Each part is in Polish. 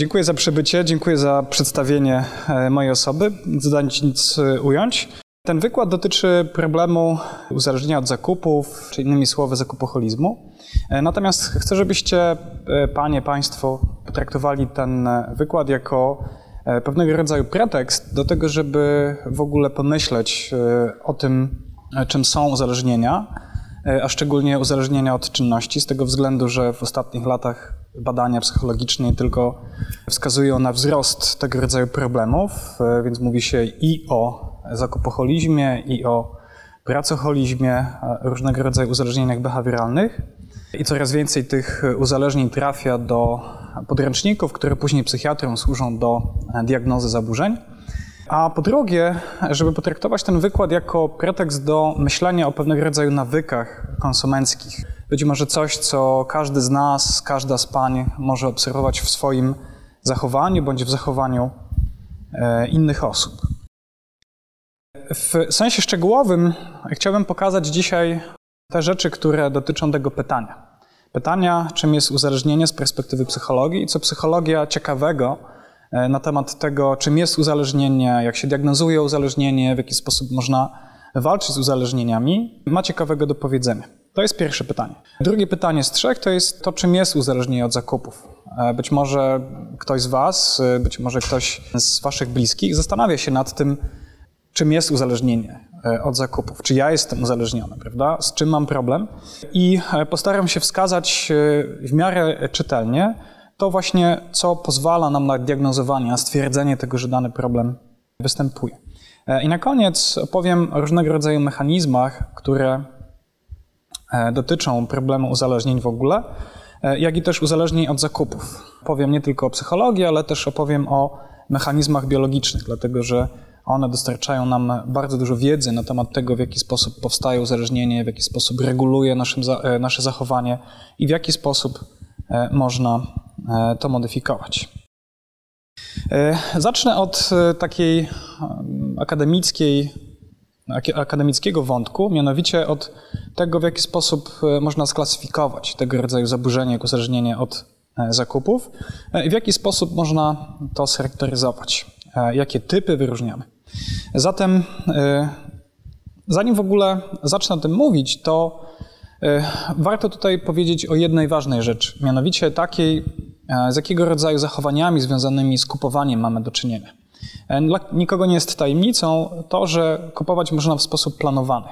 Dziękuję za przybycie, dziękuję za przedstawienie e, mojej osoby. Zdań nic e, ująć. Ten wykład dotyczy problemu uzależnienia od zakupów, czy innymi słowy zakupoholizmu. E, natomiast chcę, żebyście, panie, państwo, potraktowali ten wykład jako pewnego rodzaju pretekst do tego, żeby w ogóle pomyśleć o tym, czym są uzależnienia, a szczególnie uzależnienia od czynności, z tego względu, że w ostatnich latach badania psychologiczne nie tylko wskazują na wzrost tego rodzaju problemów, e, więc mówi się i o zakupoholizmie, i o pracoholizmie, e, różnego rodzaju uzależnieniach behawioralnych. I coraz więcej tych uzależnień trafia do podręczników, które później psychiatrom służą do e, diagnozy zaburzeń. A po drugie, żeby potraktować ten wykład jako pretekst do myślenia o pewnego rodzaju nawykach konsumenckich. Być może coś, co każdy z nas, każda z pań może obserwować w swoim zachowaniu bądź w zachowaniu e, innych osób. W sensie szczegółowym chciałbym pokazać dzisiaj te rzeczy, które dotyczą tego pytania. Pytania, czym jest uzależnienie z perspektywy psychologii i co psychologia ciekawego E, na temat tego, czym jest uzależnienie, jak się diagnozuje uzależnienie, w jaki sposób można walczyć z uzależnieniami, ma ciekawego do powiedzenia. To jest pierwsze pytanie. Drugie pytanie z trzech to jest to, czym jest uzależnienie od zakupów. E, być może ktoś z Was, e, być może ktoś z Waszych bliskich zastanawia się nad tym, czym jest uzależnienie od zakupów. Czy ja jestem uzależniony, prawda? Z czym mam problem? I postaram się wskazać w miarę czytelnie, to właśnie, co pozwala nam na diagnozowanie, na stwierdzenie tego, że dany problem występuje. E, I na koniec opowiem o różnego rodzaju mechanizmach, które e, dotyczą problemu uzależnień w ogóle, e, jak i też uzależnień od zakupów. Powiem nie tylko o psychologii, ale też opowiem o mechanizmach biologicznych, dlatego że one dostarczają nam bardzo dużo wiedzy na temat tego, w jaki sposób powstaje uzależnienie, w jaki sposób reguluje naszym, nasze zachowanie i w jaki sposób można E, to modyfikować. E, zacznę od e, takiej akademickiej, akademickiego wątku, mianowicie od tego, w jaki sposób można sklasyfikować tego rodzaju zaburzenie uzależnienie od zakupów i w jaki sposób można to scharakteryzować, jakie typy wyróżniamy. Zatem, zanim w ogóle zacznę o tym mówić, to warto tutaj powiedzieć o jednej ważnej rzeczy, mianowicie takiej, E, z jakiego rodzaju zachowaniami związanymi z kupowaniem mamy do czynienia. E, dla nikogo nie jest tajemnicą to, że kupować można w sposób planowany.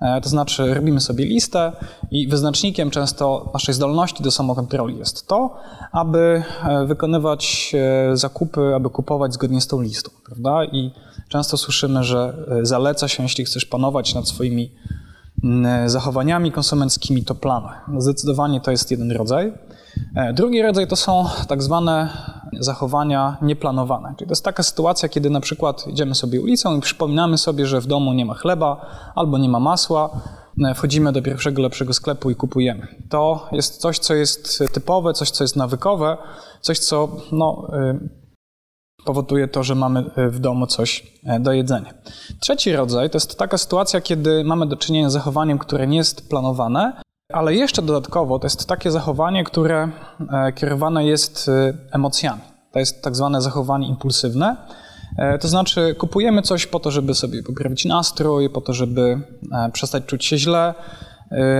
E, to znaczy, robimy sobie listę i wyznacznikiem często naszej zdolności do samokontroli jest to, aby wykonywać zakupy, aby kupować zgodnie z tą listą, prawda? I często słyszymy, że zaleca się, jeśli chcesz panować nad swoimi mm, zachowaniami konsumenckimi, to planuj. Zdecydowanie to jest jeden rodzaj. E, drugi rodzaj to są tak zwane zachowania nieplanowane. Czyli to jest taka sytuacja, kiedy na przykład idziemy sobie ulicą i przypominamy sobie, że w domu nie ma chleba albo nie ma masła, e, wchodzimy do pierwszego lepszego sklepu i kupujemy. To jest coś, co jest typowe, coś, co jest nawykowe, coś, co no, e, powoduje to, że mamy w domu coś do jedzenia. Trzeci rodzaj to jest taka sytuacja, kiedy mamy do czynienia z zachowaniem, które nie jest planowane, ale jeszcze dodatkowo to jest takie zachowanie, które e, kierowane jest e, emocjami. To jest tak zwane zachowanie impulsywne. E, to znaczy, kupujemy coś po to, żeby sobie poprawić nastrój, po to, żeby przestać czuć się źle.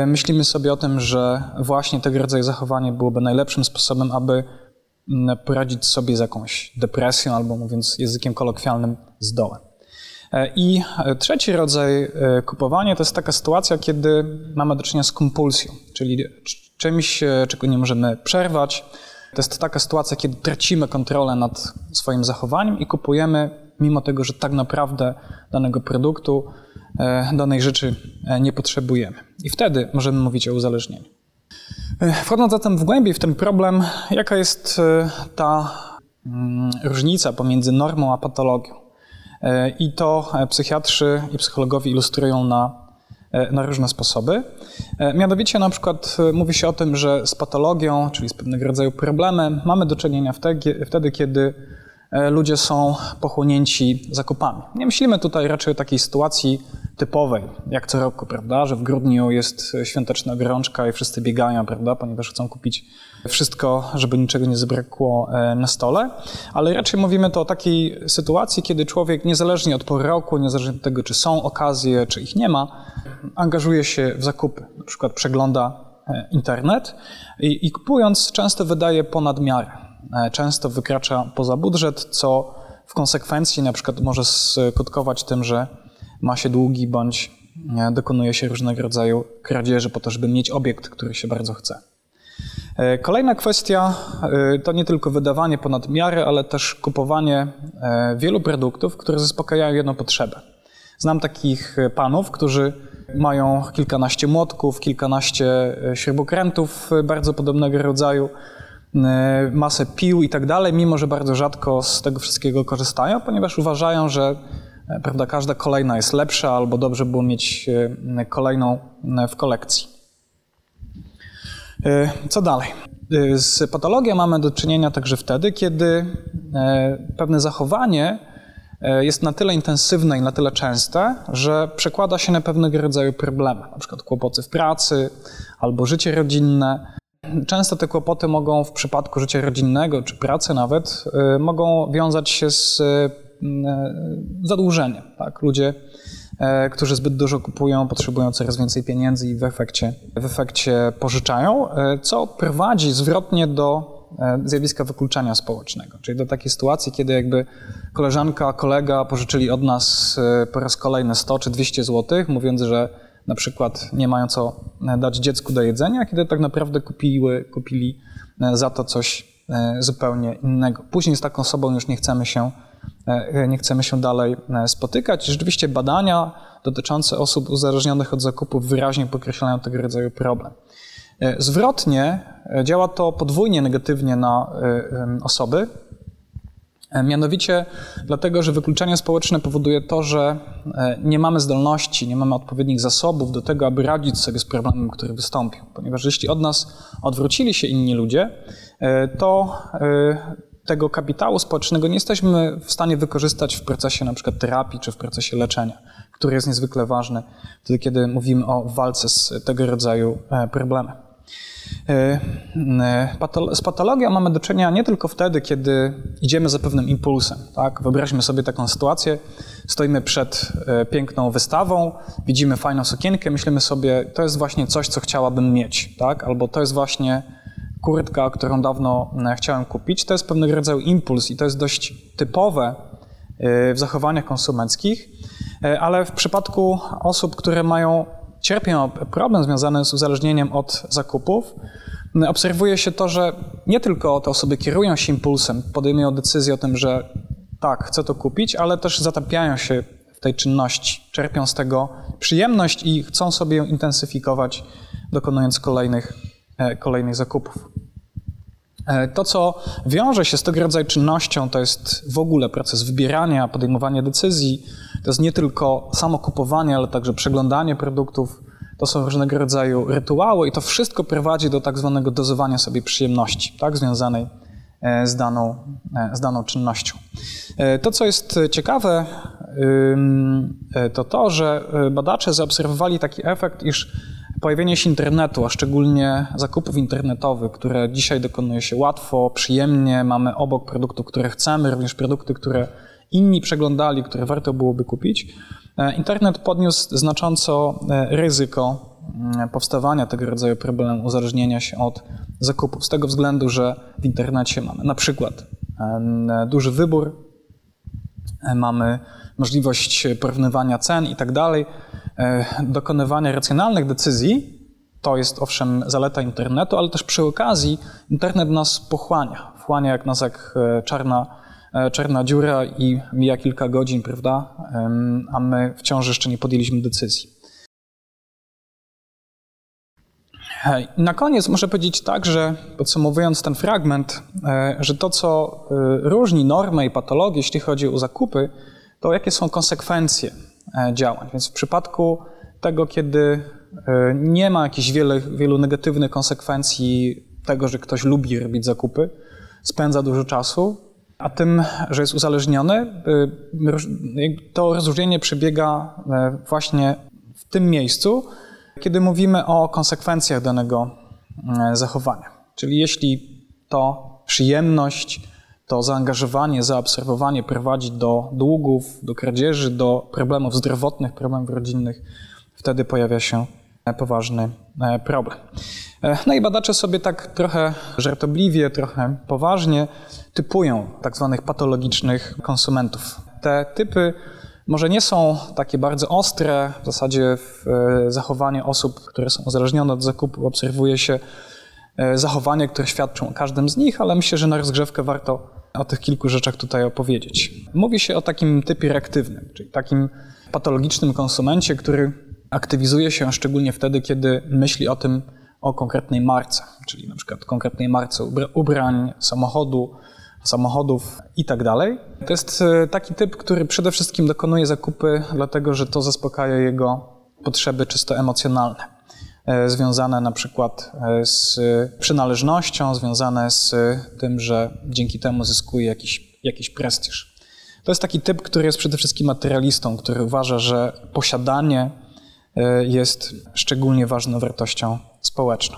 Myślimy sobie o tym, że właśnie tego rodzaju zachowanie byłoby najlepszym sposobem, aby poradzić sobie z jakąś depresją, albo mówiąc językiem kolokwialnym, z dołem. E, I trzeci rodzaj e, kupowania to jest taka sytuacja, kiedy mamy do czynienia z kompulsją, czyli czymś, e, czego nie możemy przerwać. To jest taka sytuacja, kiedy tracimy kontrolę nad swoim zachowaniem i kupujemy, mimo tego, że tak naprawdę danego produktu, danej rzeczy nie potrzebujemy. I wtedy możemy mówić o uzależnieniu. Wchodząc zatem w głębiej w ten problem, jaka jest ta mm, różnica pomiędzy normą a patologią? E, I to e, psychiatrzy i psychologowie ilustrują na, e, na różne sposoby. Mianowicie na przykład mówi się o tym, że z patologią, czyli z pewnego rodzaju problemem, mamy do czynienia wtedy, wtedy kiedy ludzie są pochłonięci zakupami. Nie myślimy tutaj raczej o takiej sytuacji typowej, jak co roku, prawda, że w grudniu jest świąteczna gorączka i wszyscy biegają, prawda, ponieważ chcą kupić wszystko, żeby niczego nie zabrakło e, na stole, ale raczej mówimy to o takiej sytuacji, kiedy człowiek niezależnie od pory roku, niezależnie od tego, czy są okazje, czy ich nie ma, angażuje się w zakupy, na przykład przegląda e, internet i, i kupując często wydaje ponad miarę, e, często wykracza poza budżet, co w konsekwencji na przykład może skutkować tym, że ma się długi bądź dokonuje się różnego rodzaju kradzieży po to, żeby mieć obiekt, który się bardzo chce. E, kolejna kwestia e, to nie tylko wydawanie ponad miarę, ale też kupowanie e, wielu produktów, które zaspokajają jedną potrzebę. Znam takich panów, którzy mają kilkanaście młotków, kilkanaście śrubokrętów bardzo podobnego rodzaju, masę pił i tak dalej, mimo że bardzo rzadko z tego wszystkiego korzystają, ponieważ uważają, że prawda, każda kolejna jest lepsza albo dobrze było mieć kolejną w kolekcji. E, co dalej? E, z patologią mamy do czynienia także wtedy, kiedy e, pewne zachowanie jest na tyle intensywne i na tyle częste, że przekłada się na pewnego rodzaju problemy, na przykład kłopoty w pracy albo życie rodzinne. Często te kłopoty mogą w przypadku życia rodzinnego czy pracy nawet mogą wiązać się z zadłużeniem. Tak? Ludzie E, którzy zbyt dużo kupują, potrzebują coraz więcej pieniędzy i w efekcie, w efekcie pożyczają, e, co prowadzi zwrotnie do e, zjawiska wykluczania społecznego, czyli do takiej sytuacji, kiedy jakby koleżanka, kolega pożyczyli od nas po raz kolejny 100 czy 200 zł, mówiąc, że na przykład nie mają co dać dziecku do jedzenia, kiedy tak naprawdę kupiły, kupili za to coś zupełnie innego. Później z taką osobą już nie chcemy się E, nie chcemy się dalej e, spotykać. Rzeczywiście badania dotyczące osób uzależnionych od zakupów wyraźnie podkreślają tego rodzaju problem. E, zwrotnie działa to podwójnie negatywnie na osoby, Mianowicie dlatego, że wykluczenie społeczne powoduje to, że nie mamy zdolności, nie mamy odpowiednich zasobów do tego, aby radzić sobie z problemem, który wystąpił. Ponieważ jeśli od nas odwrócili się inni ludzie, to tego kapitału społecznego nie jesteśmy w stanie wykorzystać w procesie na przykład terapii czy w procesie leczenia, który jest niezwykle ważny wtedy, kiedy mówimy o walce z tego rodzaju e, problemem. E, z patologią mamy do czynienia nie tylko wtedy, kiedy idziemy za pewnym impulsem. Tak? Wyobraźmy sobie taką sytuację, stoimy przed e, piękną wystawą, widzimy fajną sukienkę, myślimy sobie, to jest właśnie coś, co chciałabym mieć, tak? albo to jest właśnie kurtka, którą dawno e, chciałem kupić, to jest pewnego rodzaju impuls i to jest dość typowe e, w zachowaniach konsumenckich, e, ale w przypadku osób, które mają, cierpią problem związany z uzależnieniem od zakupów, obserwuje się to, że nie tylko te osoby kierują się impulsem, podejmują decyzję o tym, że tak, chcę to kupić, ale też zatapiają się w tej czynności, czerpią z tego przyjemność i chcą sobie ją intensyfikować, dokonując kolejnych kolejnych zakupów. E, to, co wiąże się z tego rodzaju czynnością, to jest w ogóle proces wybierania, podejmowania decyzji. To jest nie tylko samo kupowanie, ale także przeglądanie produktów. To są różnego rodzaju rytuały i to wszystko prowadzi do tak zwanego dozowania sobie przyjemności, tak, związanej e, z daną, z daną czynnością. To, co jest ciekawe, to to, że badacze zaobserwowali taki efekt, iż pojawienie się internetu, a szczególnie zakupów internetowych, które dzisiaj dokonuje się łatwo, przyjemnie, mamy obok produktów, które chcemy, również produkty, które inni przeglądali, które warto byłoby kupić. E, internet podniósł znacząco e, ryzyko mm, powstawania tego rodzaju problemu uzależnienia się od zakupów, z tego względu, że w internecie mamy na przykład duży wybór, e, mamy możliwość porównywania cen i tak dalej. E, dokonywania racjonalnych decyzji, to jest owszem zaleta internetu, ale też przy okazji internet nas pochłania. Wchłania jak nas jak e, czarna, e, czarna dziura i mija kilka godzin, prawda? A my wciąż jeszcze nie podjęliśmy decyzji. Na koniec muszę powiedzieć tak, że podsumowując ten fragment, że to, co różni normę i patologię, jeśli chodzi o zakupy, to jakie są konsekwencje działań. Więc w przypadku tego, kiedy e, nie ma jakichś wielu negatywnych konsekwencji tego, że ktoś lubi robić zakupy, spędza dużo czasu, a tym, że jest uzależniony, to rozróżnienie przebiega właśnie w tym miejscu, kiedy mówimy o konsekwencjach danego zachowania. Czyli jeśli to przyjemność, to zaangażowanie, zaobserwowanie prowadzi do długów, do kradzieży, do problemów zdrowotnych, problemów rodzinnych, wtedy pojawia się poważny e, problem. E, no i badacze sobie tak trochę żartobliwie, trochę poważnie typują tak zwanych patologicznych konsumentów. Te typy może nie są takie bardzo ostre, w zasadzie w e, zachowanie osób, które są uzależnione od zakupu obserwuje się zachowanie, które świadczą o każdym z nich, ale myślę, że na rozgrzewkę warto o tych kilku rzeczach tutaj opowiedzieć. Mówi się o takim typie reaktywnym, czyli takim patologicznym konsumencie, który aktywizuje się szczególnie wtedy, kiedy myśli o tym, o konkretnej marce, czyli na przykład konkretnej marce ubrań, samochodu, samochodów i tak dalej. To jest e, taki typ, który przede wszystkim dokonuje zakupy, dlatego że to zaspokaja jego potrzeby czysto emocjonalne. E, związane na przykład e, z przynależnością, związane z tym, że dzięki temu zyskuje jakiś, jakiś prestiż. To jest taki typ, który jest przede wszystkim materialistą, który uważa, że posiadanie e, jest szczególnie ważną wartością społeczną.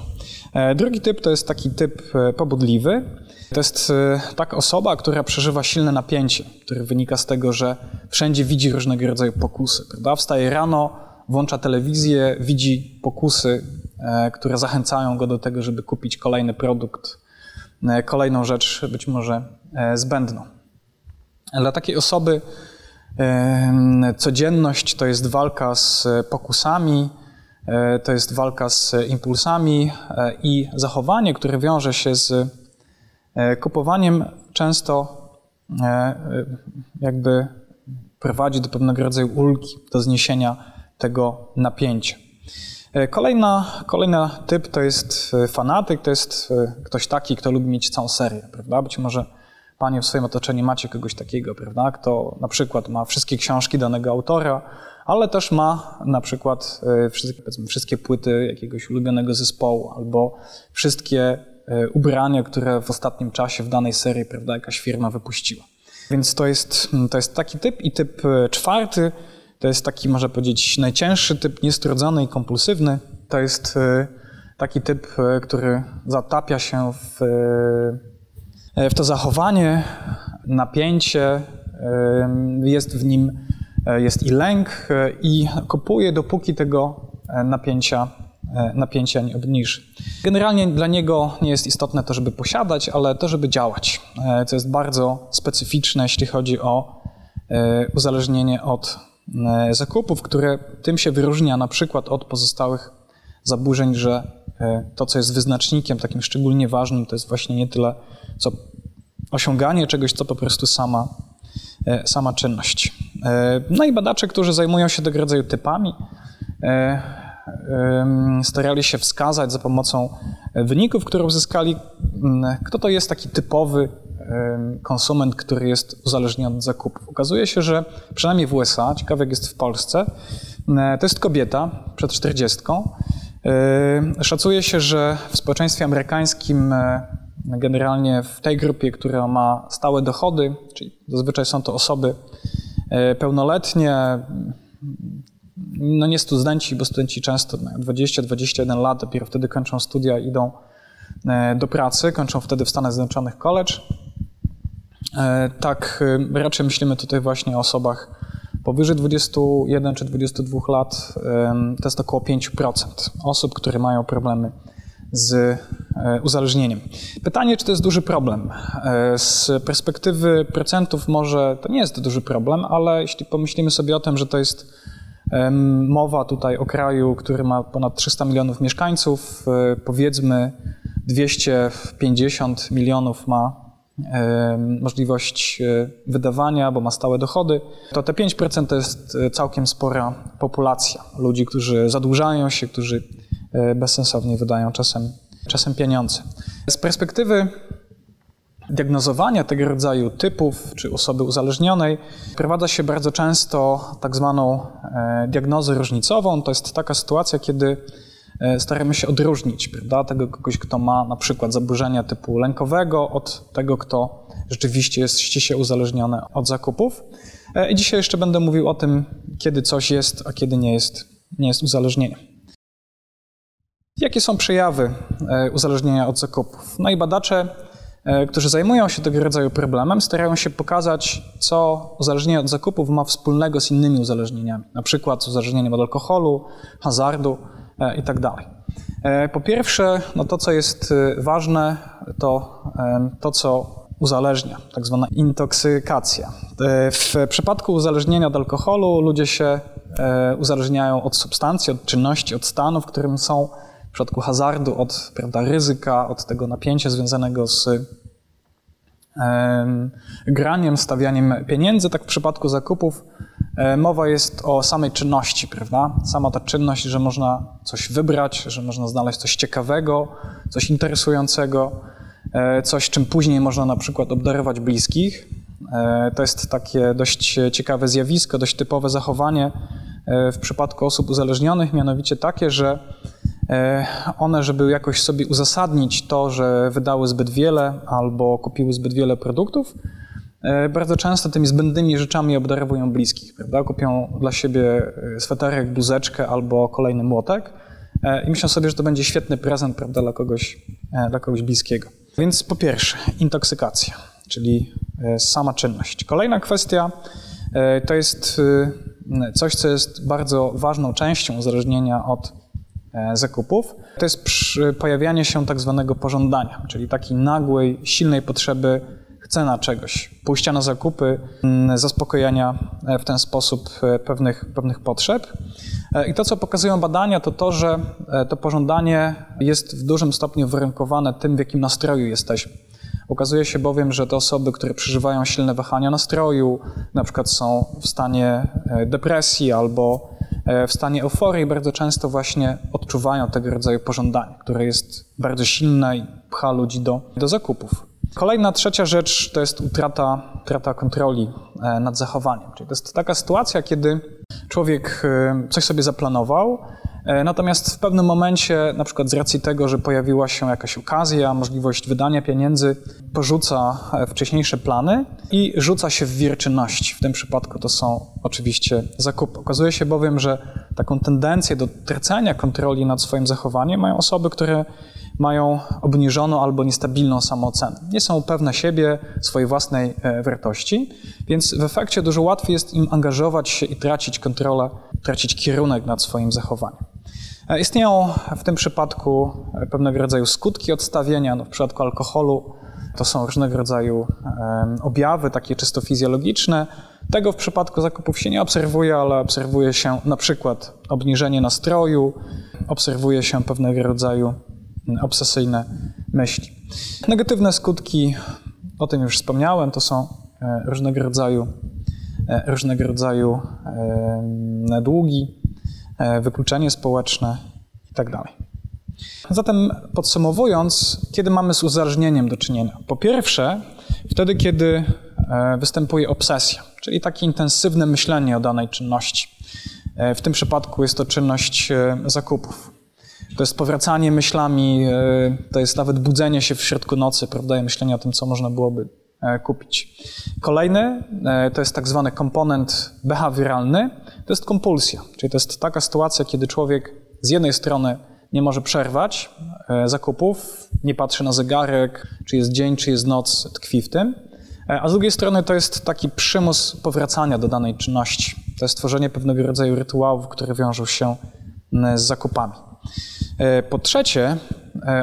Drugi typ to jest taki typ pobudliwy. To jest taka osoba, która przeżywa silne napięcie, które wynika z tego, że wszędzie widzi różnego rodzaju pokusy. Prawda? Wstaje rano, włącza telewizję, widzi pokusy, e, które zachęcają go do tego, żeby kupić kolejny produkt, e, kolejną rzecz, być może e, zbędną. Dla takiej osoby codzienność to jest walka z pokusami, to jest walka z impulsami i zachowanie, które wiąże się z kupowaniem, często jakby prowadzi do pewnego rodzaju ulgi, do zniesienia tego napięcia. E, kolejna, kolejny typ to jest e, fanatyk, to jest e, ktoś taki, kto lubi mieć całą serię, prawda? Być może Panie w swoim otoczeniu macie kogoś takiego, prawda? Kto na przykład ma wszystkie książki danego autora, ale też ma na przykład wszystkie, wszystkie płyty jakiegoś ulubionego zespołu albo wszystkie ubrania, które w ostatnim czasie w danej serii, prawda, jakaś firma wypuściła. Więc to jest, to jest taki typ. I typ czwarty to jest taki, można powiedzieć, najcięższy typ niestrudzony i kompulsywny. To jest e, taki typ, e, który zatapia się w, e, w to zachowanie, napięcie, jest w nim jest i lęk i kupuje, dopóki tego napięcia, napięcia nie obniży. Generalnie dla niego nie jest istotne to, żeby posiadać, ale to, żeby działać, co jest bardzo specyficzne, jeśli chodzi o uzależnienie od zakupów, które tym się wyróżnia na przykład od pozostałych zaburzeń, że e, to, co jest wyznacznikiem takim szczególnie ważnym, to jest właśnie nie tyle co osiąganie czegoś, co po prostu sama, e, sama czynność. No i badacze, którzy zajmują się tego rodzaju typami, starali się wskazać za pomocą wyników, które uzyskali, kto to jest taki typowy konsument, który jest uzależniony od zakupów. Okazuje się, że przynajmniej w USA, ciekawe jak jest w Polsce, to jest kobieta przed 40. Szacuje się, że w społeczeństwie amerykańskim generalnie w tej grupie, która ma stałe dochody, czyli zazwyczaj są to osoby pełnoletnie, no nie studenci, bo studenci często mają 20-21 lat, dopiero wtedy kończą studia, idą do pracy, kończą wtedy w Stanach Zjednoczonych college. E, tak, e, raczej myślimy tutaj właśnie o osobach powyżej 21 czy 22 lat. To jest około 5% osób, które mają problemy z e, uzależnieniem. Pytanie, czy to jest duży problem? Z perspektywy procentów może to nie jest duży problem, ale jeśli pomyślimy sobie o tym, że to jest mowa tutaj o kraju, który ma ponad 300 milionów mieszkańców, powiedzmy 250 milionów ma możliwość e, wydawania, bo ma stałe dochody, to te 5% to jest e, całkiem spora populacja ludzi, którzy zadłużają się, którzy e, bezsensownie wydają czasem, czasem pieniądze. Z perspektywy diagnozowania tego rodzaju typów czy osoby uzależnionej prowadza się bardzo często tak zwaną diagnozę różnicową. To jest taka sytuacja, kiedy staramy się odróżnić prawda, tego kogoś, kto ma na przykład zaburzenia typu lękowego, od tego, kto rzeczywiście jest ściśle uzależniony od zakupów. I dzisiaj jeszcze będę mówił o tym, kiedy coś jest, a kiedy nie jest, nie jest uzależnieniem. Jakie są przejawy uzależnienia od zakupów? No i badacze E, którzy zajmują się tego rodzaju problemem, starają się pokazać, co uzależnienie od zakupów ma wspólnego z innymi uzależnieniami, na przykład z uzależnieniem od alkoholu, hazardu itd. Tak e, po pierwsze, no to, co jest e, ważne, to to, co uzależnia, tak zwana intoksykacja. W przypadku uzależnienia od alkoholu ludzie się uzależniają od substancji, od czynności, od stanu, w którym są w przypadku hazardu od prawda, ryzyka, od tego napięcia związanego z e, graniem, stawianiem pieniędzy, tak w przypadku zakupów e, mowa jest o samej czynności, prawda? Sama ta czynność, że można coś wybrać, że można znaleźć coś ciekawego, coś interesującego, e, coś, czym później można na przykład obdarować bliskich. E, to jest takie dość ciekawe zjawisko, dość typowe zachowanie e, w przypadku osób uzależnionych, mianowicie takie, że E, one, żeby jakoś sobie uzasadnić to, że wydały zbyt wiele albo kupiły zbyt wiele produktów, e, bardzo często tymi zbędnymi rzeczami obdarowują bliskich, prawda? Kupią dla siebie e, sweterek, bluzeczkę albo kolejny młotek i myślą sobie, że to będzie świetny prezent, prawda, dla kogoś, dla kogoś bliskiego. Więc po pierwsze, intoksykacja, czyli sama czynność. Kolejna kwestia to jest coś, co jest bardzo ważną częścią uzależnienia od E, zakupów, to jest pojawianie się tak zwanego pożądania, czyli takiej nagłej, silnej potrzeby chcenia czegoś, pójścia na zakupy, mm, zaspokojenia e, w ten sposób e, pewnych, pewnych potrzeb. I to, co pokazują badania, to to, że to pożądanie jest w dużym stopniu warunkowane tym, w jakim nastroju jesteśmy. Okazuje się bowiem, że te osoby, które przeżywają silne wahania nastroju, na przykład są w stanie depresji albo E, w stanie euforii bardzo często właśnie odczuwają tego rodzaju pożądanie, które jest bardzo silne i pcha ludzi do, do zakupów. Kolejna, trzecia rzecz to jest utrata, utrata kontroli e, nad zachowaniem. Czyli to jest taka sytuacja, kiedy człowiek e, coś sobie zaplanował, E, natomiast w pewnym momencie, na przykład z racji tego, że pojawiła się jakaś okazja, możliwość wydania pieniędzy, porzuca wcześniejsze plany i rzuca się w wir czynności. W tym przypadku to są oczywiście zakupy. Okazuje się bowiem, że taką tendencję do tracenia kontroli nad swoim zachowaniem mają osoby, które mają obniżoną albo niestabilną samoocenę. Nie są pewne siebie, swojej własnej e, wartości, więc w efekcie dużo łatwiej jest im angażować się i tracić kontrolę, tracić kierunek nad swoim zachowaniem. E, istnieją w tym przypadku e, pewnego rodzaju skutki odstawienia. No w przypadku alkoholu to są różnego rodzaju objawy, takie czysto fizjologiczne. Tego w przypadku zakupów się nie obserwuje, ale obserwuje się na przykład obniżenie nastroju, obserwuje się pewnego rodzaju obsesyjne myśli. Negatywne skutki, o tym już wspomniałem, to są e, różnego rodzaju, różnego rodzaju długi, E, wykluczenie społeczne itd. Tak Zatem podsumowując, kiedy mamy z uzależnieniem do czynienia? Po pierwsze, wtedy, kiedy e, występuje obsesja, czyli takie intensywne myślenie o danej czynności. E, w tym przypadku jest to czynność zakupów. To jest powracanie myślami, to jest nawet budzenie się w środku nocy, prawda, i myślenie o tym, co można byłoby kupić. Kolejny to jest tak zwany komponent behawioralny, to jest kompulsja, czyli to jest taka sytuacja, kiedy człowiek z jednej strony nie może przerwać e, zakupów, nie patrzy na zegarek, czy jest dzień, czy jest noc, tkwi w tym, e, a z drugiej strony to jest taki przymus powracania do danej czynności. To jest tworzenie pewnego rodzaju rytuałów, które wiążą się z zakupami. E, po trzecie,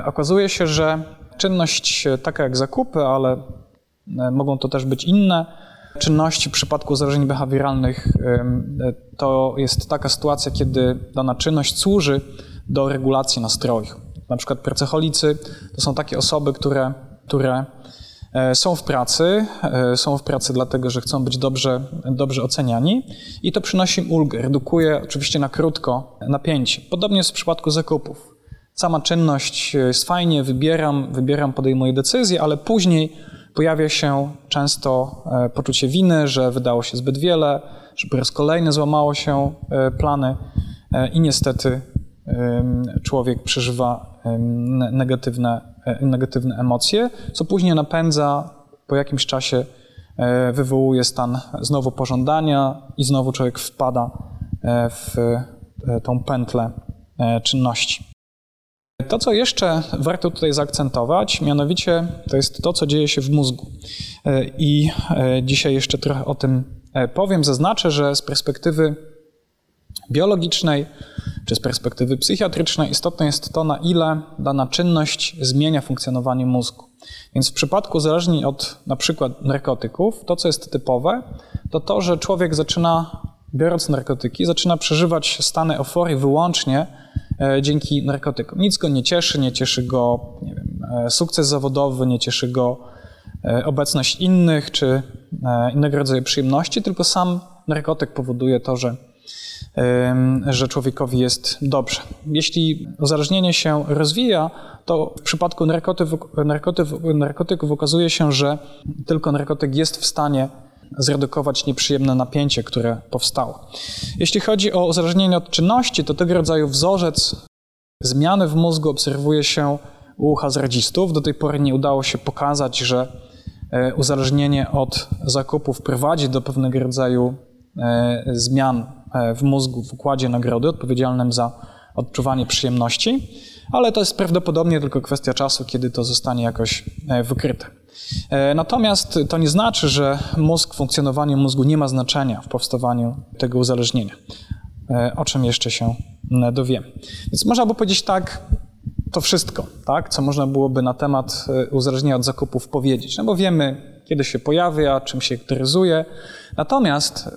okazuje się, że czynność taka jak zakupy, ale mogą to też być inne, czynności w przypadku zagrożeń behawioralnych to jest taka sytuacja, kiedy dana czynność służy do regulacji nastroju. Na przykład pracocholicy to są takie osoby, które, które e, są w pracy, e, są w pracy dlatego, że chcą być dobrze, dobrze oceniani i to przynosi im ulgę, redukuje oczywiście na krótko napięcie. Podobnie jest w przypadku zakupów. Sama czynność jest fajnie, wybieram, wybieram, podejmuję decyzję, ale później pojawia się często e, poczucie winy, że wydało się zbyt wiele, że po raz kolejny złamało się e, plany e, i niestety człowiek przeżywa negatywne, negatywne emocje, co później napędza po jakimś czasie wywołuje stan znowu pożądania i znowu człowiek wpada w tą pętlę czynności. To, co jeszcze warto tutaj zaakcentować, mianowicie to jest to, co dzieje się w mózgu. E, I e, dzisiaj jeszcze trochę o tym e, powiem. Zaznaczę, że z perspektywy biologicznej czy z perspektywy psychiatrycznej istotne jest to, na ile dana czynność zmienia funkcjonowanie mózgu. Więc w przypadku uzależnień od na przykład narkotyków, to co jest typowe, to to, że człowiek zaczyna, biorąc narkotyki, zaczyna przeżywać stany euforii wyłącznie E, dzięki narkotykom. Nic go nie cieszy, nie cieszy go nie wiem, e, sukces zawodowy, nie cieszy go e, obecność innych czy innego rodzaju przyjemności, tylko sam narkotyk powoduje to, że, że człowiekowi jest dobrze. Jeśli uzależnienie się rozwija, to w przypadku narkotyków, narkotyków, narkotyków okazuje się, że tylko narkotyk jest w stanie zredukować nieprzyjemne napięcie, które powstało. Jeśli chodzi o uzależnienie od czynności, to tego rodzaju wzorzec zmiany w mózgu obserwuje się u hazardzistów. Do tej pory nie udało się pokazać, że e, uzależnienie od zakupów prowadzi do pewnego rodzaju e, zmian w mózgu, w układzie nagrody odpowiedzialnym za odczuwanie przyjemności, ale to jest prawdopodobnie tylko kwestia czasu, kiedy to zostanie jakoś wykryte. E, natomiast to nie znaczy, że mózg, funkcjonowanie mózgu nie ma znaczenia w powstawaniu tego uzależnienia, e, o czym jeszcze się dowiem. Więc można by powiedzieć tak, to wszystko, tak, co można byłoby na temat e, uzależnienia od zakupów powiedzieć, no bo wiemy, kiedy się pojawia, czym się charakteryzuje. Natomiast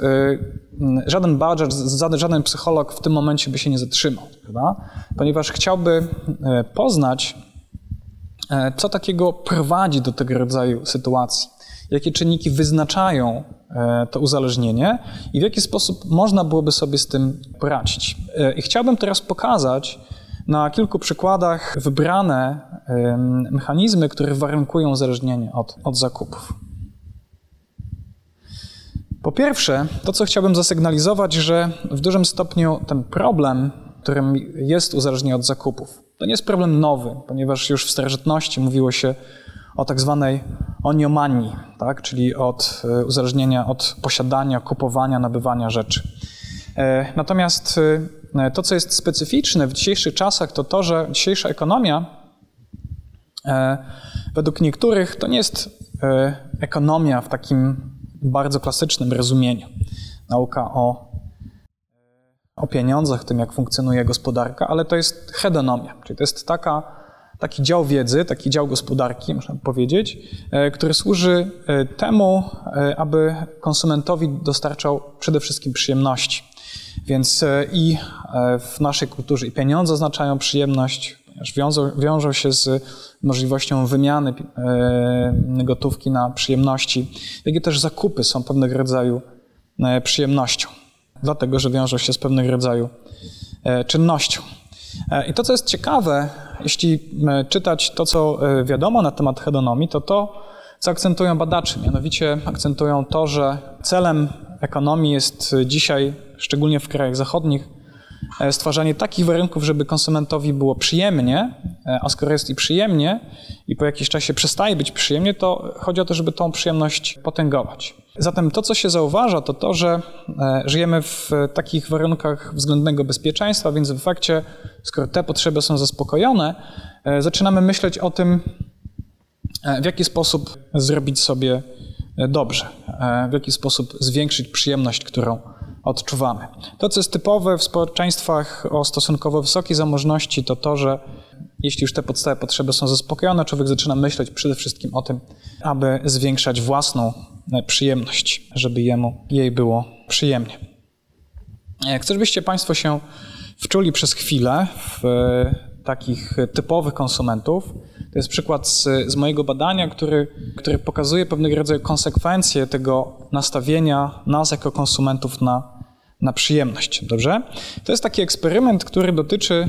żaden badger, żaden psycholog w tym momencie by się nie zatrzymał, prawda? ponieważ chciałby poznać E, co takiego prowadzi do tego rodzaju sytuacji? Jakie czynniki wyznaczają to uzależnienie i w jaki sposób można byłoby sobie z tym poradzić? I chciałbym teraz pokazać na kilku przykładach wybrane mechanizmy, które warunkują uzależnienie od, od zakupów. Po pierwsze, to co chciałbym zasygnalizować, że w dużym stopniu ten problem, którym jest uzależnienie od zakupów, to nie jest problem nowy, ponieważ już w starożytności mówiło się o tak zwanej oniomanii, tak? czyli od e, uzależnienia od posiadania, kupowania, nabywania rzeczy. E, natomiast e, to, co jest specyficzne w dzisiejszych czasach, to to, że dzisiejsza ekonomia według niektórych to nie jest ekonomia w takim bardzo klasycznym rozumieniu. Nauka o o pieniądzach, tym jak funkcjonuje gospodarka, ale to jest hedonomia, czyli to jest taka, taki dział wiedzy, taki dział gospodarki, można powiedzieć, e, który służy e, temu, e, aby konsumentowi dostarczał przede wszystkim przyjemności. Więc i w naszej kulturze i pieniądze oznaczają przyjemność, ponieważ wiążą, wiążą się z możliwością wymiany gotówki na przyjemności, jak i też zakupy są pewnego rodzaju przyjemnością dlatego że wiążą się z pewnego rodzaju e, czynnością. E, I to, co jest ciekawe, jeśli e, czytać to, co wiadomo na temat hedonomii, to to, co akcentują badacze. Mianowicie akcentują to, że celem ekonomii jest dzisiaj, szczególnie w krajach zachodnich, stwarzanie takich warunków, żeby konsumentowi było przyjemnie, a skoro jest i przyjemnie i po jakimś czasie przestaje być przyjemnie, to chodzi o to, żeby tą przyjemność potęgować. Zatem to, co się zauważa, to to, że e, żyjemy w takich warunkach względnego bezpieczeństwa, więc w efekcie, skoro te potrzeby są zaspokojone, e, zaczynamy myśleć o tym, e, w jaki sposób zrobić sobie dobrze, w jaki sposób zwiększyć przyjemność, którą odczuwamy. To, co jest typowe w społeczeństwach o stosunkowo wysokiej zamożności, to to, że jeśli już te podstawowe potrzeby są zaspokojone, człowiek zaczyna myśleć przede wszystkim o tym, aby zwiększać własną e, przyjemność, żeby jemu, jej było przyjemnie. Chcę, żebyście Państwo się wczuli przez chwilę w e, takich typowych konsumentów. To jest przykład z, z, mojego badania, który, który pokazuje pewnego rodzaju konsekwencje tego nastawienia nas jako konsumentów na, na przyjemność. Dobrze? To jest taki eksperyment, który dotyczy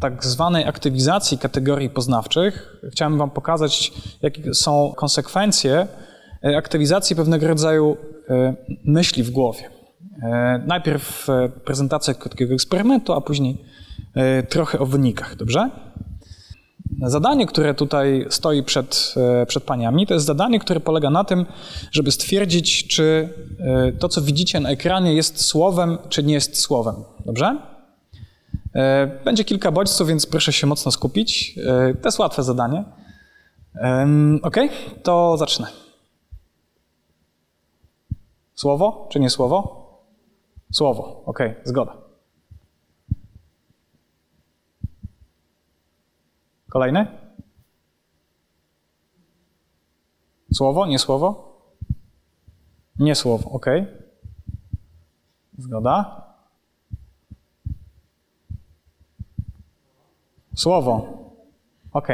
tak zwanej aktywizacji kategorii poznawczych. Chciałem Wam pokazać, jakie są konsekwencje e, aktywizacji pewnego rodzaju e, myśli w głowie. E, najpierw prezentacja krótkiego eksperymentu, a później trochę o wynikach, dobrze? Zadanie, które tutaj stoi przed, przed paniami, to jest zadanie, które polega na tym, żeby stwierdzić, czy to, co widzicie na ekranie, jest słowem, czy nie jest słowem. Dobrze? Będzie kilka bodźców, więc proszę się mocno skupić. To jest łatwe zadanie. Ok, to zacznę. Słowo czy nie słowo? Słowo, ok, zgoda. Kolejny? Słowo, nie słowo? Nie słowo, ok. Zgoda. Słowo. Ok.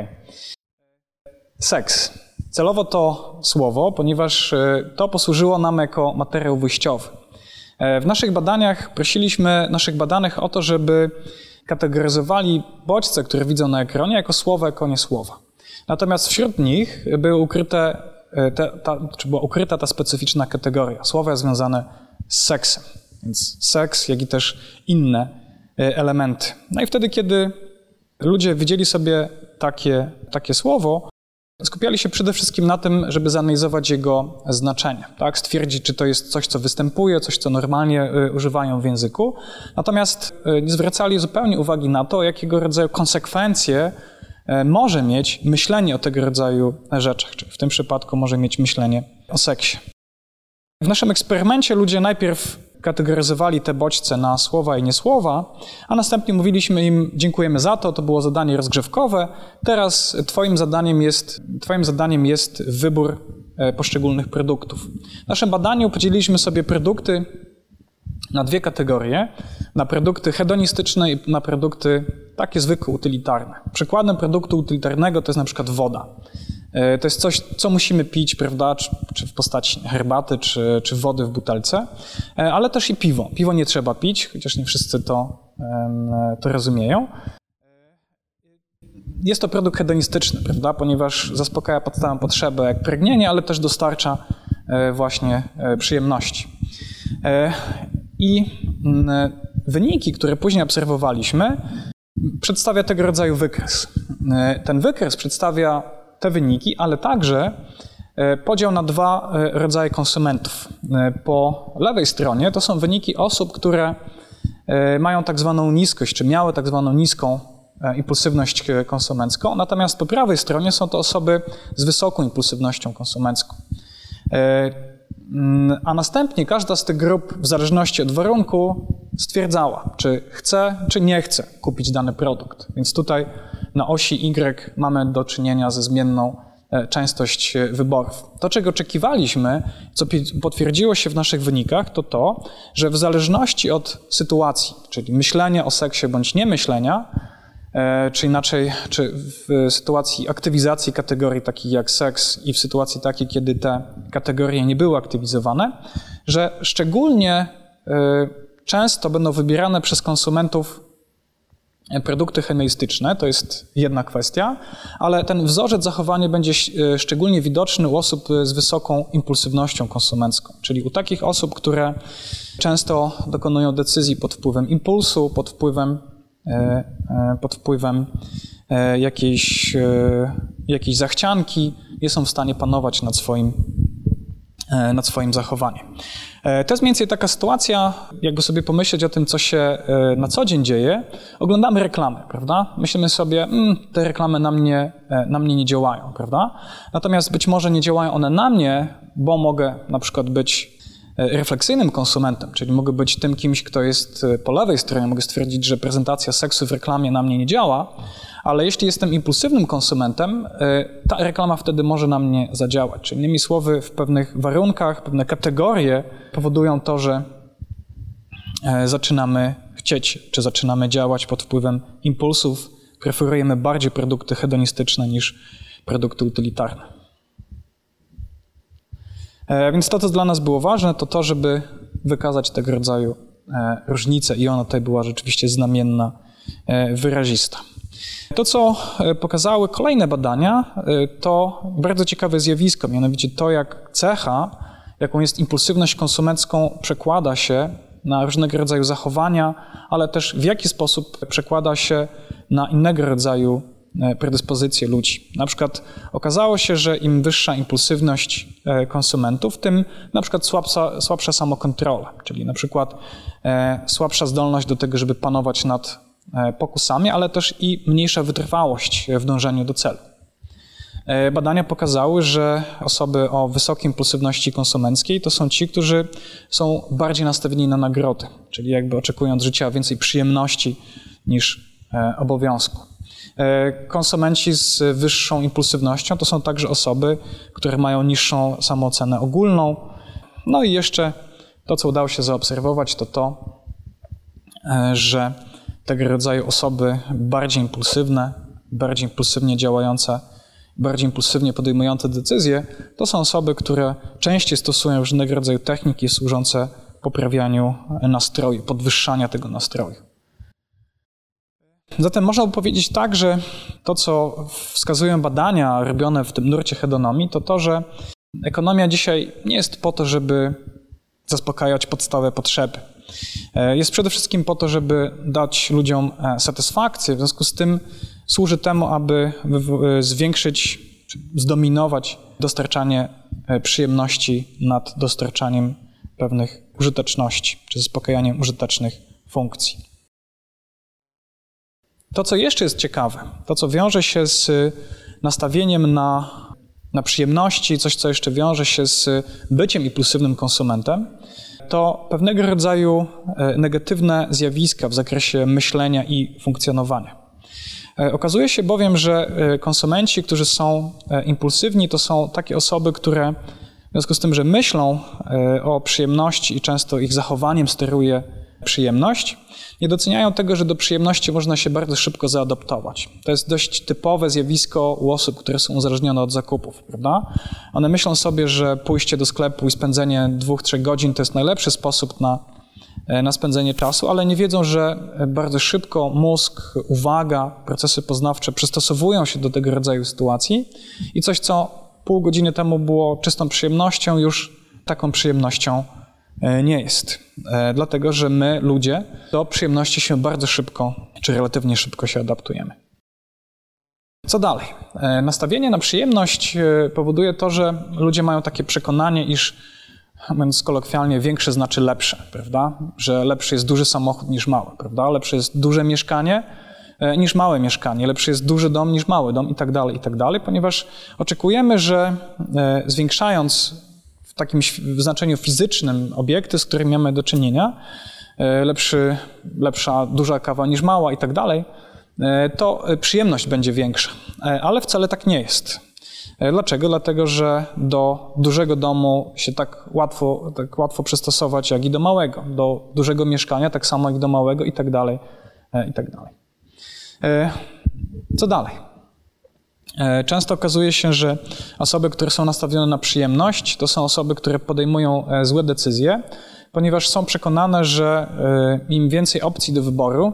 Seks. Celowo to słowo, ponieważ e, to posłużyło nam jako materiał wyjściowy. E, w naszych badaniach prosiliśmy naszych badanych o to, żeby kategoryzowali bodźce, które widzą na ekranie, jako słowa, jako nie słowa. Natomiast wśród nich były ukryte, e, te, ta, czy była ukryta ta specyficzna kategoria, słowa związane z seksem. Więc seks, jak i też inne elementy. No i wtedy, kiedy ludzie widzieli sobie takie, takie słowo, Skupiali się przede wszystkim na tym, żeby zanalizować jego znaczenie, tak? stwierdzić, czy to jest coś, co występuje, coś, co normalnie y, używają w języku. Natomiast y, nie zwracali zupełnie uwagi na to, jakiego rodzaju konsekwencje y, może mieć myślenie o tego rodzaju rzeczach, czy w tym przypadku może mieć myślenie o seksie. W naszym eksperymencie ludzie najpierw kategoryzowali te bodźce na słowa i niesłowa, a następnie mówiliśmy im dziękujemy za to, to było zadanie rozgrzewkowe, teraz twoim zadaniem jest, twoim zadaniem jest wybór e, poszczególnych produktów. W naszym badaniu podzieliliśmy sobie produkty na dwie kategorie, na produkty hedonistyczne i na produkty takie zwykłe, utylitarne. Przykładem produktu utylitarnego to jest na przykład woda. E, to jest coś, co musimy pić, prawda, czy, czy, w postaci herbaty, czy, czy wody w butelce, e, ale też i piwo. Piwo nie trzeba pić, chociaż nie wszyscy to, to rozumieją. Jest to produkt hedonistyczny, prawda, ponieważ zaspokaja podstawową potrzebę jak pragnienie, ale też dostarcza e, właśnie przyjemności. I wyniki, które później obserwowaliśmy, przedstawia tego rodzaju wykres. Ten wykres przedstawia te wyniki, ale także e, podział na dwa e, rodzaje konsumentów. E, po lewej stronie to są wyniki osób, które mają tak zwaną niskość, czy miały tak zwaną niską impulsywność konsumencką, natomiast po prawej stronie są to osoby z wysoką impulsywnością konsumencką. A następnie każda z tych grup, w zależności od warunku, stwierdzała, czy chce, czy nie chce kupić dany produkt. Więc tutaj na osi Y mamy do czynienia ze zmienną e, częstość e, wyborów. To, czego oczekiwaliśmy, co potwierdziło się w naszych wynikach, to to, że w zależności od sytuacji, czyli myślenia o seksie bądź niemyślenia, e, czy inaczej, czy w sytuacji aktywizacji kategorii takich jak seks i w sytuacji takiej, kiedy te kategorie nie były aktywizowane, że szczególnie często będą wybierane przez konsumentów produkty chemiistyczne, to jest jedna kwestia, ale ten wzorzec zachowania będzie e, szczególnie widoczny u osób z wysoką impulsywnością konsumencką, czyli u takich osób, które często dokonują decyzji pod wpływem impulsu, pod wpływem, e, e, pod wpływem jakiejś, jakiejś zachcianki, nie są w stanie panować nad swoim, nad swoim zachowaniem. E, to jest mniej więcej taka sytuacja, jakby sobie pomyśleć o tym, co się e, na co dzień dzieje. Oglądamy reklamy, prawda? Myślimy sobie, mm, te reklamy na mnie, e, na mnie nie działają, prawda? Natomiast być może nie działają one na mnie, bo mogę na przykład być refleksyjnym konsumentem, czyli mogę być tym kimś, kto jest po lewej stronie, mogę stwierdzić, że prezentacja seksu w reklamie na mnie nie działa, ale jeśli jestem impulsywnym konsumentem, ta reklama wtedy może na mnie zadziałać. Czyli innymi słowy, w pewnych warunkach, pewne kategorie powodują to, że e, zaczynamy chcieć, czy zaczynamy działać pod wpływem impulsów, preferujemy bardziej produkty hedonistyczne niż produkty utylitarne. E, więc to, co dla nas było ważne, to to, żeby wykazać tego rodzaju e, różnice i ona tutaj była rzeczywiście znamienna, wyrazista. To, co pokazały kolejne badania, to bardzo ciekawe zjawisko, mianowicie to, jak cecha jaką jest impulsywność konsumencką, przekłada się na różnego rodzaju zachowania, ale też w jaki sposób przekłada się na innego rodzaju e, predyspozycje ludzi. Na przykład okazało się, że im wyższa impulsywność e, konsumentów, tym na przykład słabsza, słabsza samokontrola, czyli na przykład e, słabsza zdolność do tego, żeby panować nad pokusami, ale też i mniejsza wytrwałość w dążeniu do celu. Badania pokazały, że osoby o wysokiej impulsywności konsumenckiej to są ci, którzy są bardziej nastawieni na nagrody, czyli jakby oczekują od życia więcej przyjemności niż E, obowiązku. E, konsumenci z wyższą impulsywnością to są także osoby, które mają niższą samoocenę ogólną. No i jeszcze to, co udało się zaobserwować, to to, e, że tego rodzaju osoby bardziej impulsywne, bardziej impulsywnie działające, bardziej impulsywnie podejmujące decyzje, to są osoby, które częściej stosują różnego rodzaju techniki służące poprawianiu nastroju, podwyższania tego nastroju. Zatem można by powiedzieć tak, że to, co wskazują badania robione w tym nurcie hedonomii, to to, że ekonomia dzisiaj nie jest po to, żeby zaspokajać podstawowe potrzeby. E, jest przede wszystkim po to, żeby dać ludziom e, satysfakcję. W związku z tym służy temu, aby zwiększyć, zdominować dostarczanie e, przyjemności nad dostarczaniem pewnych użyteczności, czy zaspokajaniem użytecznych funkcji. To, co jeszcze jest ciekawe, to, co wiąże się z nastawieniem na, na przyjemności, coś, co jeszcze wiąże się z byciem impulsywnym konsumentem, to pewnego rodzaju e, negatywne zjawiska w zakresie myślenia i funkcjonowania. E, okazuje się bowiem, że e, konsumenci, którzy są impulsywni, to są takie osoby, które w związku z tym, że myślą o przyjemności i często ich zachowaniem steruje przyjemność, nie doceniają tego, że do przyjemności można się bardzo szybko zaadaptować. To jest dość typowe zjawisko u osób, które są uzależnione od zakupów, prawda? One myślą sobie, że pójście do sklepu i spędzenie dwóch, trzech godzin to jest najlepszy sposób na, e, na spędzenie czasu, ale nie wiedzą, że bardzo szybko mózg, uwaga, procesy poznawcze przystosowują się do tego rodzaju sytuacji i coś, co pół godziny temu było czystą przyjemnością, już taką przyjemnością E, nie jest. E, dlatego, że my, ludzie, do przyjemności się bardzo szybko, czy relatywnie szybko się adaptujemy. Co dalej? E, nastawienie na przyjemność powoduje to, że ludzie mają takie przekonanie, iż mówiąc kolokwialnie, większe znaczy lepsze, prawda? Że lepszy jest duży samochód niż mały, prawda? Lepsze jest duże mieszkanie niż małe mieszkanie, lepszy jest duży dom niż mały dom i tak dalej, i tak dalej, ponieważ oczekujemy, że zwiększając w takim znaczeniu fizycznym obiekty, z którymi mamy do czynienia, e, lepszy, lepsza duża kawa niż mała i tak dalej, e, to przyjemność będzie większa. E, ale wcale tak nie jest. Dlaczego? Dlatego, że do dużego domu się tak łatwo, tak łatwo przystosować, jak i do małego. Do dużego mieszkania, tak samo jak do małego i tak dalej, i tak dalej. Co dalej? E, często okazuje się, że osoby, które są nastawione na przyjemność, to są osoby, które podejmują e, złe decyzje, ponieważ są przekonane, że e, im więcej opcji do wyboru,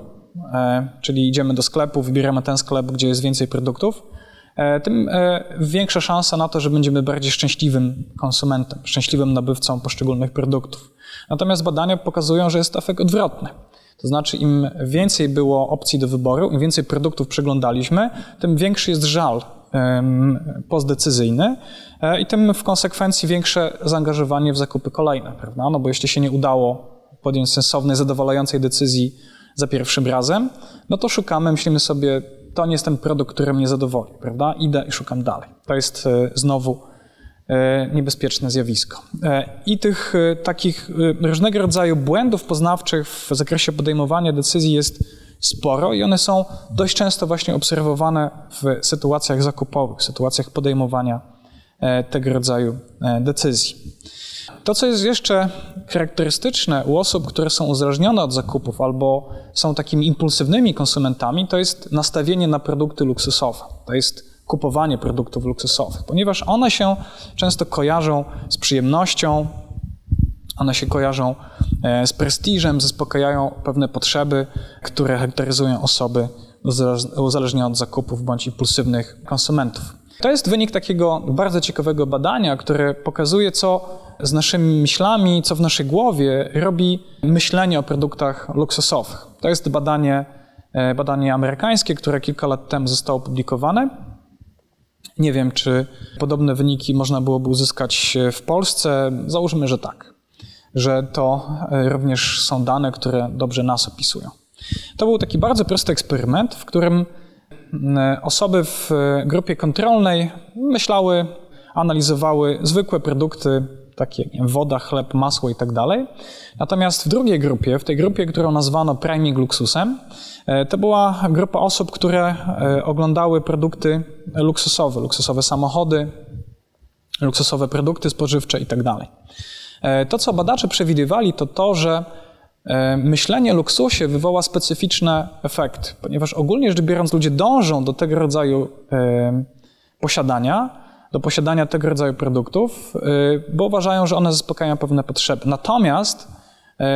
czyli idziemy do sklepu, wybieramy ten sklep, gdzie jest więcej produktów, tym większa szansa na to, że będziemy bardziej szczęśliwym konsumentem, szczęśliwym nabywcą poszczególnych produktów. Natomiast badania pokazują, że jest efekt odwrotny. To znaczy, im więcej było opcji do wyboru, im więcej produktów przeglądaliśmy, tym większy jest żal postdecyzyjny e, i tym w konsekwencji większe zaangażowanie w zakupy kolejne, prawda? No bo jeśli się nie udało podjąć sensownej, zadowalającej decyzji za pierwszym razem, no to szukamy, myślimy sobie, to nie jest ten produkt, który mnie zadowoli, prawda? Idę i szukam dalej. To jest e, znowu niebezpieczne zjawisko. E, I tych e, takich różnego rodzaju błędów poznawczych w zakresie podejmowania decyzji jest sporo i one są dość często właśnie obserwowane w sytuacjach zakupowych, sytuacjach podejmowania tego rodzaju decyzji. To, co jest jeszcze charakterystyczne u osób, które są uzależnione od zakupów albo są takimi impulsywnymi konsumentami, to jest nastawienie na produkty luksusowe. To jest kupowanie produktów luksusowych, ponieważ one się często kojarzą z przyjemnością, one się kojarzą e, z prestiżem, zaspokajają pewne potrzeby, które charakteryzują osoby uzależnione od zakupów bądź impulsywnych konsumentów. To jest wynik takiego bardzo ciekawego badania, które pokazuje, co z naszymi myślami, co w naszej głowie robi myślenie o produktach luksusowych. To jest badanie, e, badanie amerykańskie, które kilka lat temu zostało opublikowane. Nie wiem, czy podobne wyniki można byłoby uzyskać w Polsce. Załóżmy, że tak, że to e, również są dane, które dobrze nas opisują. To był taki bardzo prosty eksperyment, w którym osoby w grupie kontrolnej myślały, analizowały zwykłe produkty, takie jak woda, chleb, masło i tak dalej. Natomiast w drugiej grupie, w tej grupie, którą nazwano priming luksusem, e, to była grupa osób, które e, oglądały produkty luksusowe, luksusowe samochody, luksusowe produkty spożywcze i tak dalej. E, to, co badacze przewidywali, to to, że myślenie o luksusie wywoła specyficzne efekty, ponieważ ogólnie rzecz biorąc ludzie dążą do tego rodzaju posiadania, do posiadania tego rodzaju produktów, y, bo uważają, że one zaspokajają pewne potrzeby. Natomiast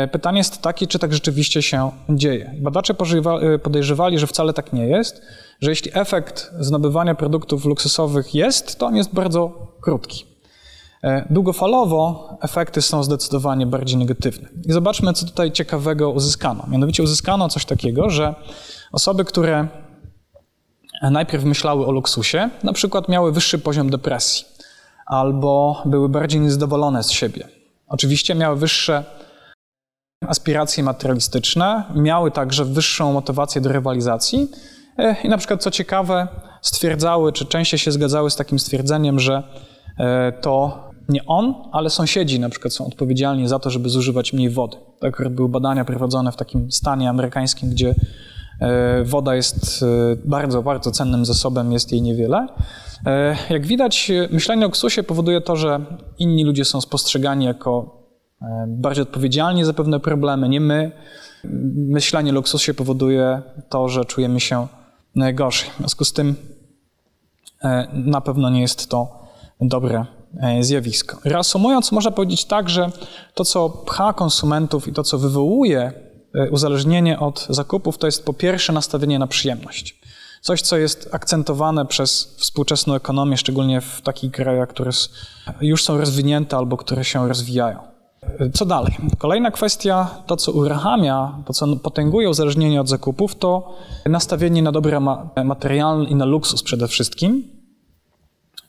y, pytanie jest takie, czy tak rzeczywiście się dzieje. Badacze y, podejrzewali, że wcale tak nie jest, że jeśli efekt zdobywania produktów luksusowych jest, to on jest bardzo krótki. Długofalowo efekty są zdecydowanie bardziej negatywne. I zobaczmy, co tutaj ciekawego uzyskano. Mianowicie uzyskano coś takiego, że osoby, które najpierw myślały o luksusie, na przykład miały wyższy poziom depresji albo były bardziej niezadowolone z siebie. Oczywiście miały wyższe aspiracje materialistyczne, miały także wyższą motywację do rywalizacji e, i na przykład, co ciekawe, stwierdzały, czy częściej się zgadzały z takim stwierdzeniem, że e, to nie on, ale sąsiedzi na przykład są odpowiedzialni za to, żeby zużywać mniej wody. Tak były badania prowadzone w takim stanie amerykańskim, gdzie woda jest e, bardzo, bardzo cennym zasobem, jest jej niewiele. E, jak widać, myślenie o ksusie powoduje to, że inni ludzie są spostrzegani jako bardziej odpowiedzialni za pewne problemy, nie my. Myślenie o luksusie powoduje to, że czujemy się gorzej. W związku z tym na pewno nie jest to dobre zjawisko. Reasumując, można powiedzieć tak, że to, co pcha konsumentów i to, co wywołuje E, uzależnienie od zakupów to jest po pierwsze nastawienie na przyjemność. Coś, co jest akcentowane przez współczesną ekonomię, szczególnie w takich krajach, które już są rozwinięte albo które się rozwijają. E, co dalej? Kolejna kwestia, to co uruchamia, to co potęguje uzależnienie od zakupów, to nastawienie na dobra materialne i na luksus przede wszystkim.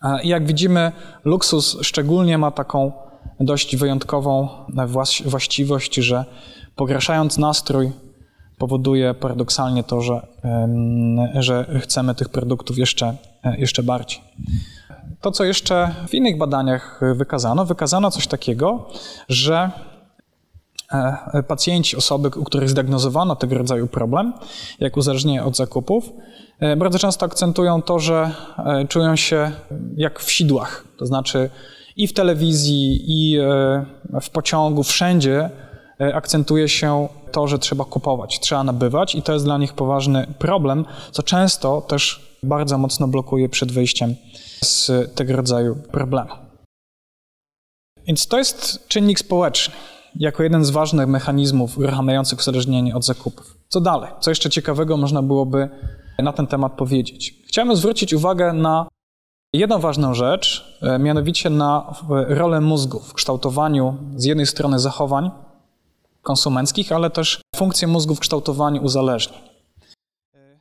E, I jak widzimy, luksus szczególnie ma taką dość wyjątkową właściwość, że pogarszając nastrój, powoduje paradoksalnie to, że, że chcemy tych produktów jeszcze, e, jeszcze bardziej. To, co jeszcze w innych badaniach wykazano, wykazano coś takiego, że e, pacjenci, osoby, u których zdiagnozowano tego rodzaju problem, jak uzależnienie od zakupów, e, bardzo często akcentują to, że czują się jak w sidłach. To znaczy i w telewizji, i w pociągu, wszędzie E, akcentuje się to, że trzeba kupować, trzeba nabywać i to jest dla nich poważny problem, co często też bardzo mocno blokuje przed wyjściem z tego rodzaju problemu. Więc to jest czynnik społeczny, jako jeden z ważnych mechanizmów uruchamiających uzależnienie od zakupów. Co dalej? Co jeszcze ciekawego można byłoby na ten temat powiedzieć? Chciałem zwrócić uwagę na jedną ważną rzecz, e, mianowicie na rolę mózgu w kształtowaniu z jednej strony zachowań, konsumenckich, ale też funkcje mózgu w kształtowaniu uzależnień.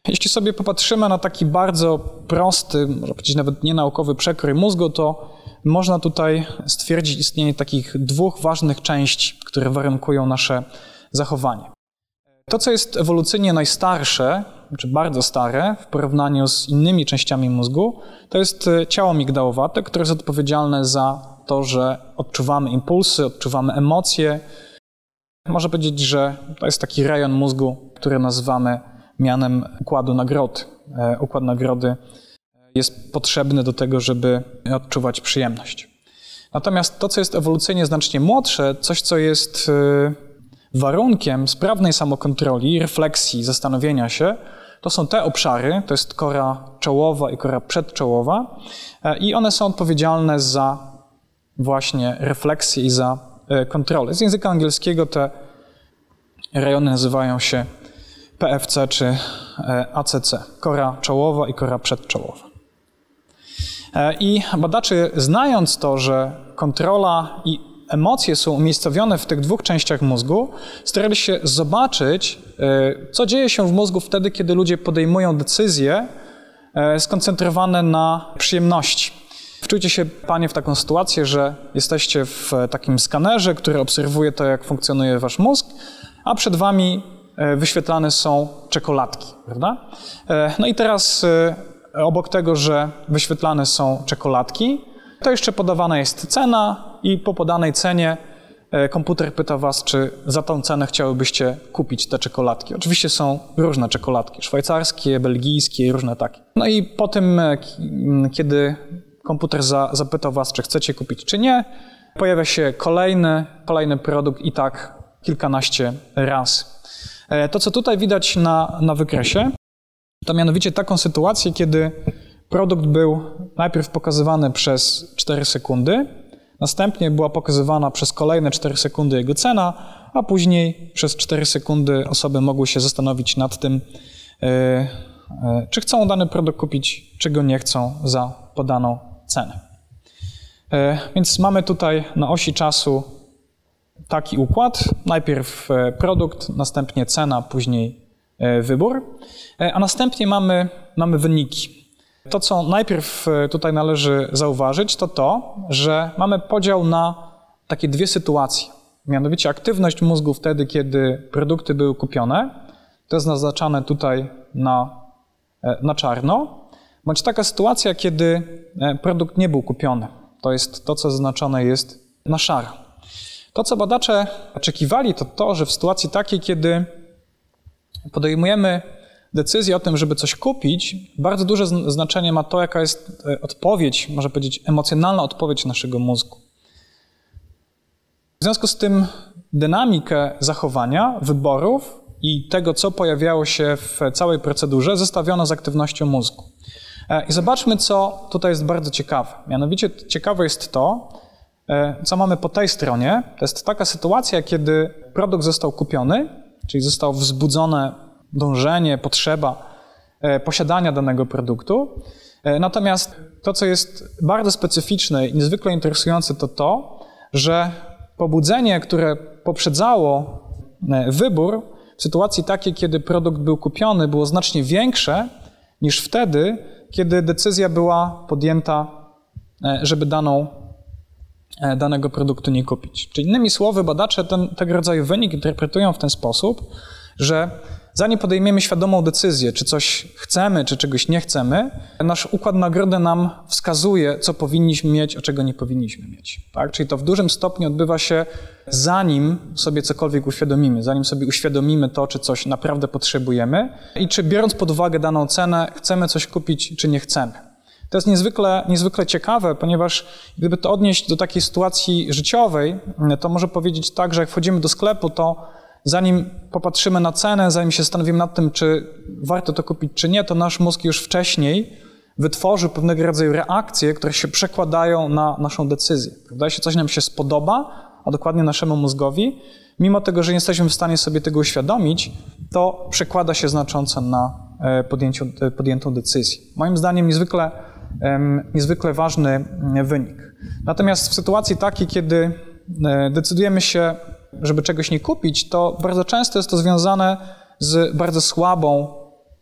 Jeśli sobie popatrzymy na taki bardzo prosty, można powiedzieć nawet nienaukowy przekrój mózgu, to można tutaj stwierdzić istnienie takich dwóch ważnych części, które warunkują nasze zachowanie. To, co jest ewolucyjnie najstarsze, czy bardzo stare w porównaniu z innymi częściami mózgu, to jest ciało migdałowate, które jest odpowiedzialne za to, że odczuwamy impulsy, odczuwamy emocje, można powiedzieć, że to jest taki rejon mózgu, który nazywamy mianem układu nagrody. E, układ nagrody jest potrzebny do tego, żeby odczuwać przyjemność. Natomiast to, co jest ewolucyjnie znacznie młodsze, coś, co jest e, warunkiem sprawnej samokontroli, refleksji, zastanowienia się, to są te obszary, to jest kora czołowa i kora przedczołowa, e, i one są odpowiedzialne za właśnie refleksję i za E, kontrolę. Z języka angielskiego te rejony nazywają się PFC czy e, ACC, kora czołowa i kora przedczołowa. E, I badacze, znając to, że kontrola i emocje są umiejscowione w tych dwóch częściach mózgu, starali się zobaczyć, co dzieje się w mózgu wtedy, kiedy ludzie podejmują decyzje skoncentrowane na przyjemności. Wczujcie się, panie, w taką sytuację, że jesteście w takim skanerze, który obserwuje to, jak funkcjonuje wasz mózg, a przed wami e, wyświetlane są czekoladki, prawda? No i teraz obok tego, że wyświetlane są czekoladki, to jeszcze podawana jest cena i po podanej cenie e, komputer pyta was, czy za tą cenę chciałybyście kupić te czekoladki. Oczywiście są różne czekoladki, szwajcarskie, belgijskie, różne takie. No i po tym, e, kiedy komputer za, zapytał was, czy chcecie kupić, czy nie, pojawia się kolejny, kolejny produkt i tak kilkanaście razy. E, to, co tutaj widać na, na wykresie, to mianowicie taką sytuację, kiedy produkt był najpierw pokazywany przez 4 sekundy, następnie była pokazywana przez kolejne 4 sekundy jego cena, a później przez 4 sekundy osoby mogły się zastanowić nad tym, e, czy chcą dany produkt kupić, czy go nie chcą za podaną cenę. E, więc mamy tutaj na osi czasu taki układ. Najpierw produkt, następnie cena, później wybór, a następnie mamy, mamy wyniki. To, co najpierw e, tutaj należy zauważyć, to to, że mamy podział na takie dwie sytuacje. Mianowicie aktywność mózgu wtedy, kiedy produkty były kupione, to jest naznaczane tutaj na, e, na czarno, bądź taka sytuacja, kiedy e, produkt nie był kupiony. To jest to, co zaznaczone jest na szaro. To, co badacze oczekiwali, to to, że w sytuacji takiej, kiedy podejmujemy decyzję o tym, żeby coś kupić, bardzo duże znaczenie ma to, jaka jest e, odpowiedź, można powiedzieć, emocjonalna odpowiedź naszego mózgu. W związku z tym dynamikę zachowania, wyborów i tego, co pojawiało się w całej procedurze, zestawiono z aktywnością mózgu. E, I zobaczmy, co tutaj jest bardzo ciekawe. Mianowicie ciekawe jest to, e, co mamy po tej stronie. To jest taka sytuacja, kiedy produkt został kupiony, czyli został wzbudzone dążenie, potrzeba e, posiadania danego produktu. Natomiast to, co jest bardzo specyficzne i niezwykle interesujące, to to, że pobudzenie, które poprzedzało wybór, w sytuacji takiej, kiedy produkt był kupiony, było znacznie większe niż wtedy, kiedy decyzja była podjęta, żeby daną, danego produktu nie kupić. Czyli innymi słowy, badacze ten, tego rodzaju wynik interpretują w ten sposób, że Zanim podejmiemy świadomą decyzję, czy coś chcemy, czy czegoś nie chcemy, nasz układ nagrody nam wskazuje, co powinniśmy mieć, a czego nie powinniśmy mieć. Tak? Czyli to w dużym stopniu odbywa się zanim sobie cokolwiek uświadomimy, zanim sobie uświadomimy to, czy coś naprawdę potrzebujemy i czy biorąc pod uwagę daną cenę, chcemy coś kupić, czy nie chcemy. To jest niezwykle, niezwykle ciekawe, ponieważ gdyby to odnieść do takiej sytuacji życiowej, to może powiedzieć tak, że jak wchodzimy do sklepu, to zanim popatrzymy na cenę, zanim się zastanowimy nad tym, czy warto to kupić, czy nie, to nasz mózg już wcześniej wytworzy pewnego rodzaju reakcje, które się przekładają na naszą decyzję. Prawda? Jeśli coś nam się spodoba, a dokładnie naszemu mózgowi, mimo tego, że nie jesteśmy w stanie sobie tego uświadomić, to przekłada się znacząco na e, e, podjętą decyzję. Moim zdaniem niezwykle, niezwykle ważny mm, wynik. Natomiast w sytuacji takiej, kiedy e, decydujemy się żeby czegoś nie kupić, to bardzo często jest to związane z bardzo słabą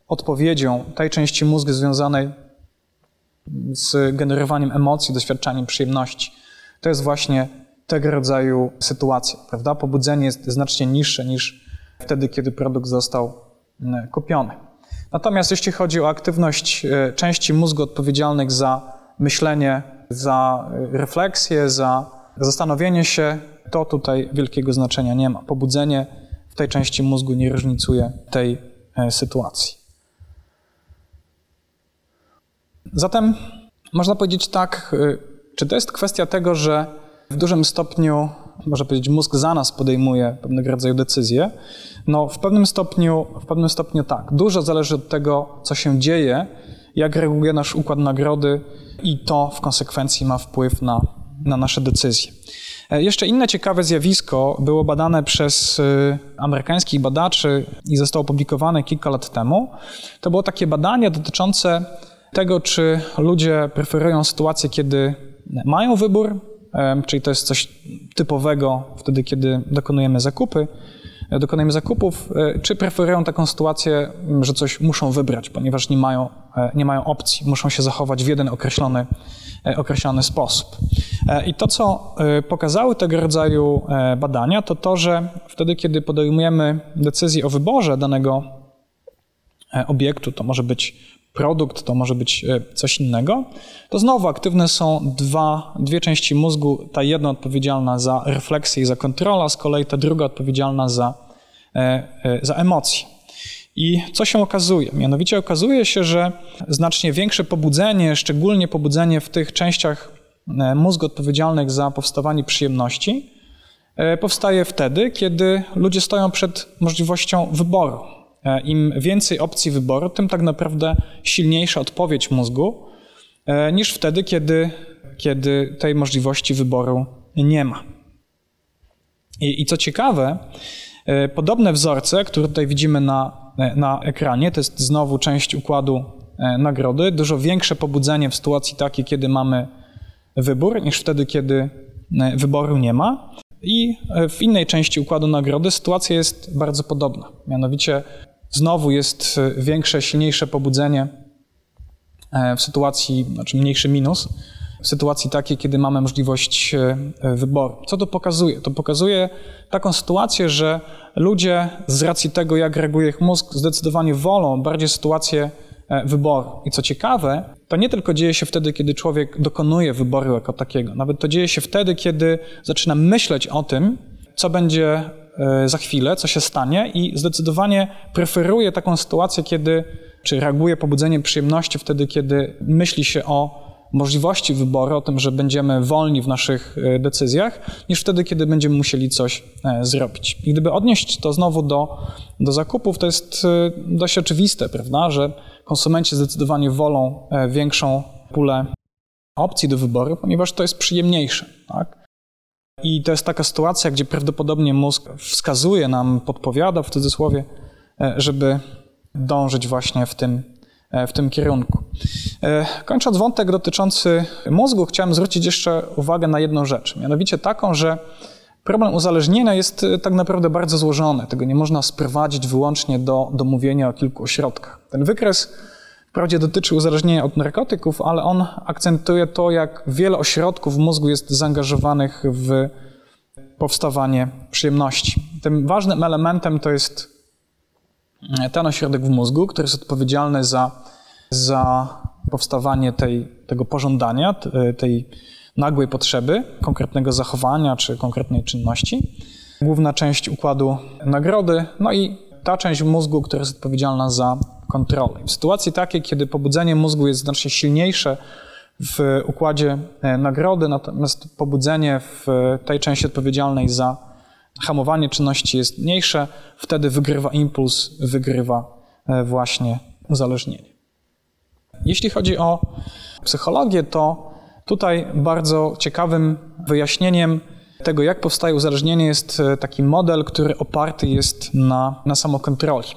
odpowiedzią tej części mózgu związanej z generowaniem emocji, doświadczaniem przyjemności. To jest właśnie tego rodzaju sytuacja, prawda? Pobudzenie jest znacznie niższe niż wtedy, kiedy produkt został mm, kupiony. Natomiast jeśli chodzi o aktywność e, części mózgu odpowiedzialnych za myślenie, za e, refleksję, za zastanowienie się, to tutaj wielkiego znaczenia nie ma. Pobudzenie w tej części mózgu nie różnicuje tej e, sytuacji. Zatem można powiedzieć tak, e, czy to jest kwestia tego, że w dużym stopniu, można powiedzieć, mózg za nas podejmuje pewnego rodzaju decyzje? No, w pewnym stopniu, w pewnym stopniu tak. Dużo zależy od tego, co się dzieje, jak reaguje nasz układ nagrody i to w konsekwencji ma wpływ na, na nasze decyzje. E, jeszcze inne ciekawe zjawisko było badane przez e, amerykańskich badaczy i zostało opublikowane kilka lat temu. To było takie badanie dotyczące tego, czy ludzie preferują sytuację, kiedy mają wybór, czyli to jest coś typowego wtedy, kiedy dokonujemy zakupy, dokonujemy zakupów, czy preferują taką sytuację, że coś muszą wybrać, ponieważ nie mają, nie mają opcji, muszą się zachować w jeden określony, określony sposób. I to, co pokazały tego rodzaju badania, to to, że wtedy, kiedy podejmujemy decyzję o wyborze danego obiektu, to może być produkt, to może być e, coś innego, to znowu aktywne są dwa, dwie części mózgu. Ta jedna odpowiedzialna za refleksję i za kontrolę, z kolei ta druga odpowiedzialna za, e, e, za emocje. I co się okazuje? Mianowicie okazuje się, że znacznie większe pobudzenie, szczególnie pobudzenie w tych częściach mózgu odpowiedzialnych za powstawanie przyjemności, powstaje wtedy, kiedy ludzie stoją przed możliwością wyboru. E, Im więcej opcji wyboru, tym tak naprawdę silniejsza odpowiedź mózgu e, niż wtedy, kiedy, kiedy tej możliwości wyboru nie ma. I, i co ciekawe, e, podobne wzorce, które tutaj widzimy na, na ekranie, to jest znowu część układu nagrody, dużo większe pobudzenie w sytuacji takiej, kiedy mamy wybór, niż wtedy, kiedy wyboru nie ma. I w innej części układu nagrody sytuacja jest bardzo podobna. Mianowicie Znowu jest e, większe, silniejsze pobudzenie e, w sytuacji, znaczy mniejszy minus, w sytuacji takiej, kiedy mamy możliwość e, wyboru. Co to pokazuje? To pokazuje taką sytuację, że ludzie z racji tego, jak reaguje ich mózg, zdecydowanie wolą bardziej sytuację wyboru. I co ciekawe, to nie tylko dzieje się wtedy, kiedy człowiek dokonuje wyboru jako takiego, nawet to dzieje się wtedy, kiedy zaczyna myśleć o tym, co będzie E, za chwilę, co się stanie i zdecydowanie preferuje taką sytuację, kiedy, czy reaguje pobudzeniem przyjemności wtedy, kiedy myśli się o możliwości wyboru, o tym, że będziemy wolni w naszych e, decyzjach, niż wtedy, kiedy będziemy musieli coś e, zrobić. I gdyby odnieść to znowu do, do zakupów, to jest dość oczywiste, prawda, że konsumenci zdecydowanie wolą większą pulę opcji do wyboru, ponieważ to jest przyjemniejsze. Tak? I to jest taka sytuacja, gdzie prawdopodobnie mózg wskazuje nam, podpowiada w cudzysłowie, e, żeby dążyć właśnie w tym, e, w tym kierunku. E, kończąc wątek dotyczący mózgu, chciałem zwrócić jeszcze uwagę na jedną rzecz, mianowicie taką, że problem uzależnienia jest tak naprawdę bardzo złożony. Tego nie można sprowadzić wyłącznie do, do mówienia o kilku ośrodkach. Ten wykres Wprawdzie dotyczy uzależnienia od narkotyków, ale on akcentuje to, jak wiele ośrodków w mózgu jest zaangażowanych w powstawanie przyjemności. Tym ważnym elementem to jest ten ośrodek w mózgu, który jest odpowiedzialny za, za powstawanie tej, tego pożądania, tej nagłej potrzeby, konkretnego zachowania czy konkretnej czynności. Główna część układu nagrody, no i ta część mózgu, która jest odpowiedzialna za kontrolę. W sytuacji takiej, kiedy pobudzenie mózgu jest znacznie silniejsze w układzie e, nagrody, natomiast pobudzenie w tej części odpowiedzialnej za hamowanie czynności jest mniejsze, wtedy wygrywa impuls, wygrywa e, właśnie uzależnienie. Jeśli chodzi o psychologię, to tutaj bardzo ciekawym wyjaśnieniem tego, jak powstaje uzależnienie, jest e, taki model, który oparty jest na, na samokontroli.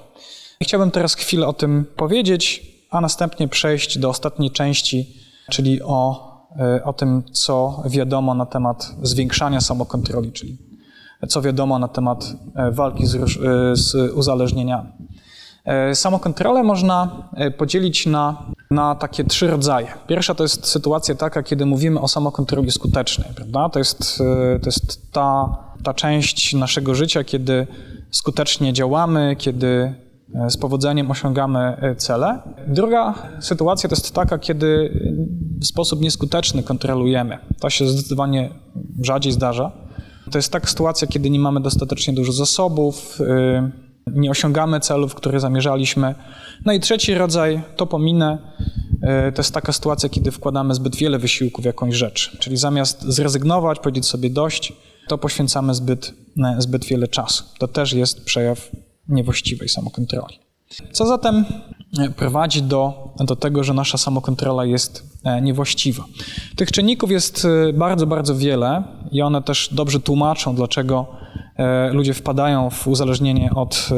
Chciałbym teraz chwilę o tym powiedzieć, a następnie przejść do ostatniej części, czyli o, e, o tym, co wiadomo na temat zwiększania samokontroli, czyli co wiadomo na temat e, walki z, z uzależnieniami. Samokontrolę można podzielić na, na takie trzy rodzaje. Pierwsza to jest sytuacja taka, kiedy mówimy o samokontroli skutecznej, prawda? To jest, to jest ta, ta część naszego życia, kiedy skutecznie działamy, kiedy E, z powodzeniem osiągamy e, cele. Druga sytuacja to jest taka, kiedy w sposób nieskuteczny kontrolujemy. To się zdecydowanie rzadziej zdarza. To jest taka sytuacja, kiedy nie mamy dostatecznie dużo zasobów, e, nie osiągamy celów, które zamierzaliśmy. No i trzeci rodzaj, to pominę, to jest taka sytuacja, kiedy wkładamy zbyt wiele wysiłku w jakąś rzecz. Czyli zamiast zrezygnować, powiedzieć sobie dość, to poświęcamy zbyt, zbyt wiele czasu. To też jest przejaw niewłaściwej samokontroli. Co zatem e, prowadzi do, do tego, że nasza samokontrola jest e, niewłaściwa? Tych czynników jest e, bardzo, bardzo wiele i one też dobrze tłumaczą, dlaczego ludzie wpadają w uzależnienie od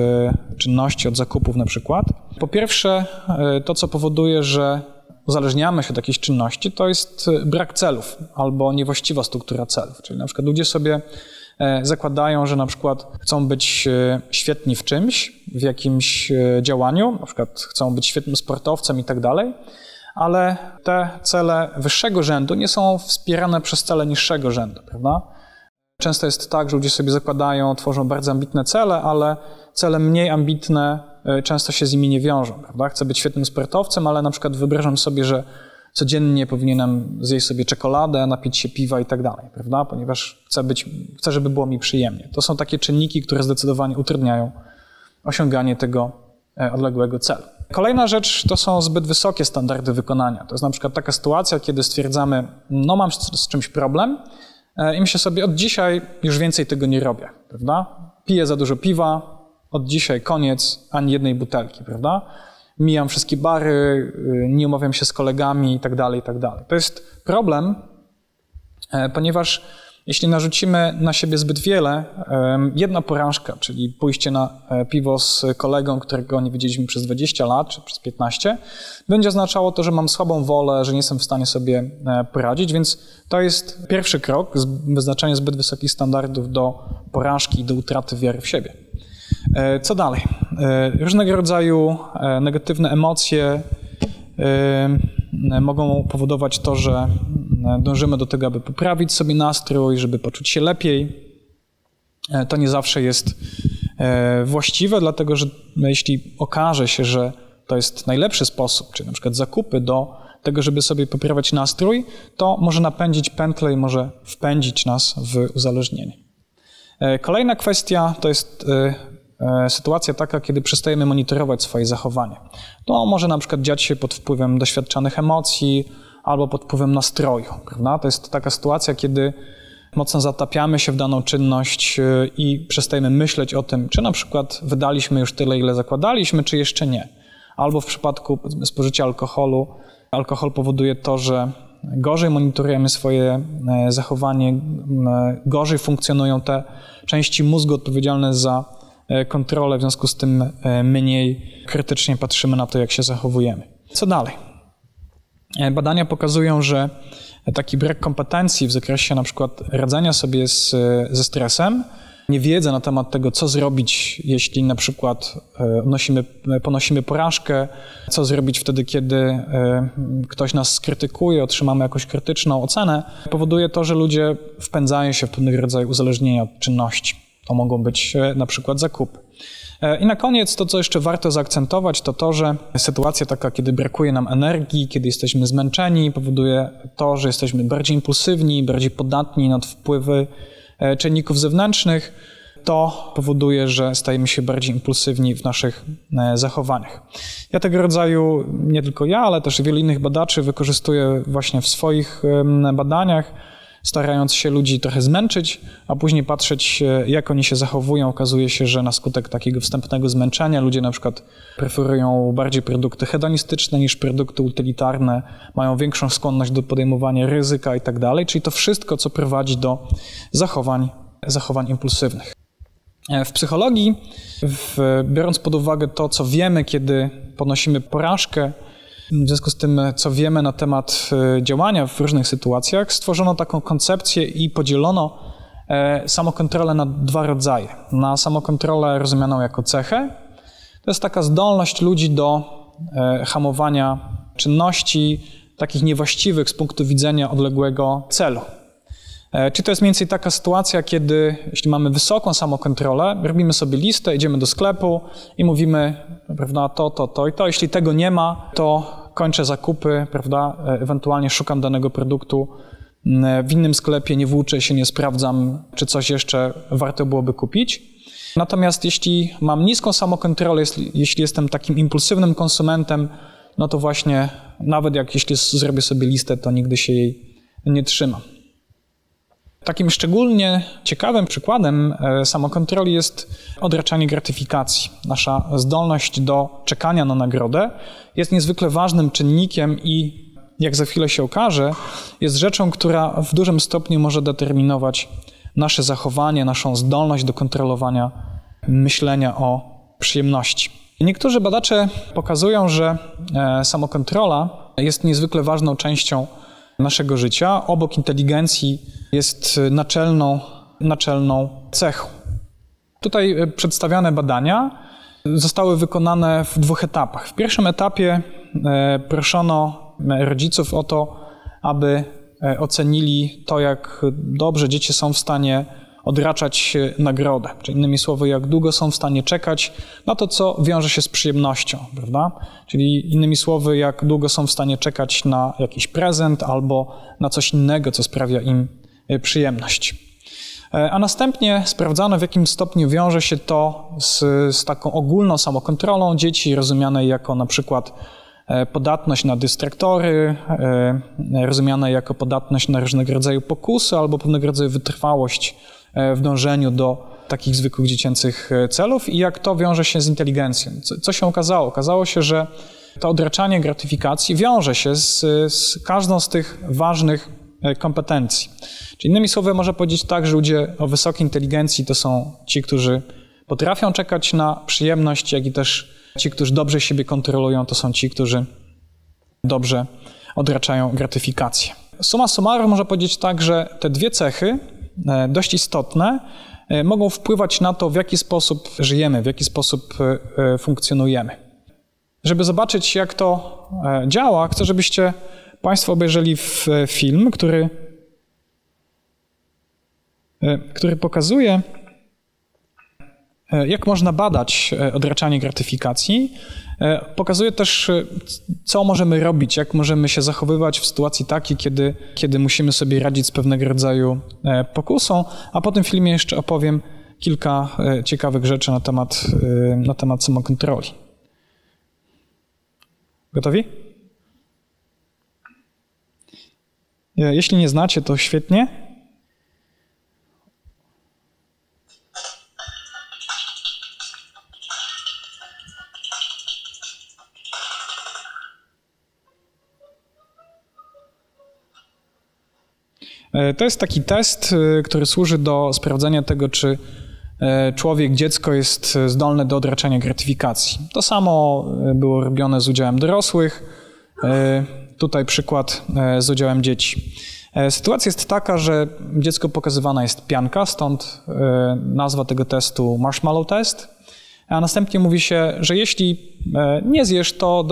czynności, od zakupów na przykład. Po pierwsze, to co powoduje, że uzależniamy się od jakiejś czynności, to jest brak celów albo niewłaściwa struktura celów. Czyli na przykład ludzie sobie e, zakładają, że na przykład chcą być e, świetni w czymś, w jakimś e, działaniu, na przykład chcą być świetnym sportowcem i tak dalej, ale te cele wyższego rzędu nie są wspierane przez cele niższego rzędu, prawda? Często jest tak, że ludzie sobie zakładają, tworzą bardzo ambitne cele, ale cele mniej ambitne e, często się z nimi nie wiążą, prawda? Chcę być świetnym sportowcem, ale na przykład wyobrażam sobie, że codziennie powinienem zjeść sobie czekoladę, napić się piwa i tak dalej, prawda? Ponieważ chcę, być, chcę, żeby było mi przyjemnie. To są takie czynniki, które zdecydowanie utrudniają osiąganie tego e, odległego celu. Kolejna rzecz to są zbyt wysokie standardy wykonania. To jest na przykład taka sytuacja, kiedy stwierdzamy, no mam z czymś problem i myślę sobie, od dzisiaj już więcej tego nie robię, prawda? Piję za dużo piwa, od dzisiaj koniec, ani jednej butelki, prawda? Mijam wszystkie bary, y, nie umawiam się z kolegami i tak dalej, i tak. To jest problem, e, ponieważ jeśli narzucimy na siebie zbyt wiele, jedna porażka, czyli pójście na e, piwo z kolegą, którego nie widzieliśmy przez 20 lat czy przez 15, będzie oznaczało to, że mam słabą wolę, że nie jestem w stanie sobie e, poradzić, więc to jest pierwszy krok, wyznaczanie zbyt wysokich standardów do porażki do utraty wiary w siebie. E, co dalej? Różnego rodzaju negatywne emocje mogą powodować to, że E, dążymy do tego, aby poprawić sobie nastrój, żeby poczuć się lepiej. E, to nie zawsze jest e, właściwe, dlatego że jeśli okaże się, że to jest najlepszy sposób, czyli na przykład zakupy do tego, żeby sobie poprawiać nastrój, to może napędzić pętlę i może wpędzić nas w uzależnienie. Kolejna kwestia to jest sytuacja taka, kiedy przestajemy monitorować swoje zachowanie. To może na przykład dziać się pod wpływem doświadczanych emocji, albo pod wpływem nastroju. Prawda? To jest taka sytuacja, kiedy mocno zatapiamy się w daną czynność y, i przestajemy myśleć o tym, czy na przykład wydaliśmy już tyle, ile zakładaliśmy, czy jeszcze nie. Albo w przypadku spożycia alkoholu, alkohol powoduje to, że gorzej monitorujemy swoje e, zachowanie, gorzej funkcjonują te części mózgu odpowiedzialne za e, kontrolę, w związku z tym e, mniej krytycznie patrzymy na to, jak się zachowujemy. Co dalej? E, badania pokazują, że taki brak kompetencji w zakresie na przykład radzenia sobie z, ze stresem, niewiedza na temat tego, co zrobić, jeśli na przykład nosimy, ponosimy porażkę, co zrobić wtedy, kiedy e, ktoś nas skrytykuje, otrzymamy jakąś krytyczną ocenę, powoduje to, że ludzie wpędzają się w pewnego rodzaju uzależnienia od czynności. To mogą być e, na przykład zakupy. E, I na koniec to, co jeszcze warto zaakcentować, to to, że sytuacja taka, kiedy brakuje nam energii, kiedy jesteśmy zmęczeni, powoduje to, że jesteśmy bardziej impulsywni, bardziej podatni na wpływy e, czynników zewnętrznych. To powoduje, że stajemy się bardziej impulsywni w naszych zachowaniach. Ja tego rodzaju, nie tylko ja, ale też wielu innych badaczy wykorzystuję właśnie w swoich badaniach starając się ludzi trochę zmęczyć, a później patrzeć, jak oni się zachowują. Okazuje się, że na skutek takiego wstępnego zmęczenia ludzie na przykład preferują bardziej produkty hedonistyczne niż produkty utylitarne, mają większą skłonność do podejmowania ryzyka i tak dalej, czyli to wszystko, co prowadzi do zachowań, zachowań impulsywnych. E, w psychologii, w, biorąc pod uwagę to, co wiemy, kiedy ponosimy porażkę, w związku z tym, co wiemy na temat e, działania w różnych sytuacjach, stworzono taką koncepcję i podzielono e, samokontrolę na dwa rodzaje. Na samokontrolę rozumianą jako cechę, to jest taka zdolność ludzi do e, hamowania czynności takich niewłaściwych z punktu widzenia odległego celu. E, czy to jest mniej więcej taka sytuacja, kiedy jeśli mamy wysoką samokontrolę, robimy sobie listę, idziemy do sklepu i mówimy, prawda, to, to, to i to. Jeśli tego nie ma, to kończę zakupy, prawda, e, ewentualnie szukam danego produktu w innym sklepie, nie włóczę się, nie sprawdzam, czy coś jeszcze warto byłoby kupić. Natomiast jeśli mam niską samokontrolę, jeśli jestem takim impulsywnym konsumentem, no to właśnie nawet jak jeśli zrobię sobie listę, to nigdy się jej nie trzymam. Takim szczególnie ciekawym przykładem e, samokontroli jest odraczanie gratyfikacji. Nasza zdolność do czekania na nagrodę jest niezwykle ważnym czynnikiem i, jak za chwilę się okaże, jest rzeczą, która w dużym stopniu może determinować nasze zachowanie, naszą zdolność do kontrolowania myślenia o przyjemności. Niektórzy badacze pokazują, że e, samokontrola jest niezwykle ważną częścią naszego życia. Obok inteligencji jest naczelną, naczelną cechą. Tutaj e, przedstawiane badania zostały wykonane w dwóch etapach. W pierwszym etapie e, proszono rodziców o to, aby e, ocenili to, jak dobrze dzieci są w stanie odraczać nagrodę. Czyli innymi słowy, jak długo są w stanie czekać na to, co wiąże się z przyjemnością, prawda? Czyli innymi słowy, jak długo są w stanie czekać na jakiś prezent albo na coś innego, co sprawia im przyjemność. E, a następnie sprawdzano, w jakim stopniu wiąże się to z, z taką ogólną samokontrolą dzieci, rozumianej jako na przykład e, podatność na dystraktory, e, rozumiane jako podatność na różnego rodzaju pokusy albo pewnego rodzaju wytrwałość w dążeniu do takich zwykłych dziecięcych celów i jak to wiąże się z inteligencją. Co, co się okazało? Okazało się, że to odraczanie gratyfikacji wiąże się z, z każdą z tych ważnych kompetencji. Czyli innymi słowy, można powiedzieć tak, że ludzie o wysokiej inteligencji to są ci, którzy potrafią czekać na przyjemność, jak i też ci, którzy dobrze siebie kontrolują, to są ci, którzy dobrze odraczają gratyfikację. Suma summarum można powiedzieć tak, że te dwie cechy, e, dość istotne, e, mogą wpływać na to, w jaki sposób żyjemy, w jaki sposób e, funkcjonujemy. Żeby zobaczyć, jak to działa, chcę, żebyście Państwo obejrzeli film, który E, który pokazuje, e, jak można badać e, odraczanie gratyfikacji. Pokazuje też, co możemy robić, jak możemy się zachowywać w sytuacji takiej, kiedy, kiedy musimy sobie radzić z pewnego rodzaju pokusą, a po tym filmie jeszcze opowiem kilka ciekawych rzeczy na temat, na temat samokontroli. Gotowi? Jeśli nie znacie, to świetnie. To jest taki test, e, który służy do sprawdzenia tego, czy e, człowiek, dziecko jest zdolne do odraczania gratyfikacji. To samo było robione z udziałem dorosłych. Tutaj przykład z udziałem dzieci. Sytuacja jest taka, że dziecko pokazywana jest pianka, stąd nazwa tego testu marshmallow test. A następnie mówi się, że jeśli nie zjesz, to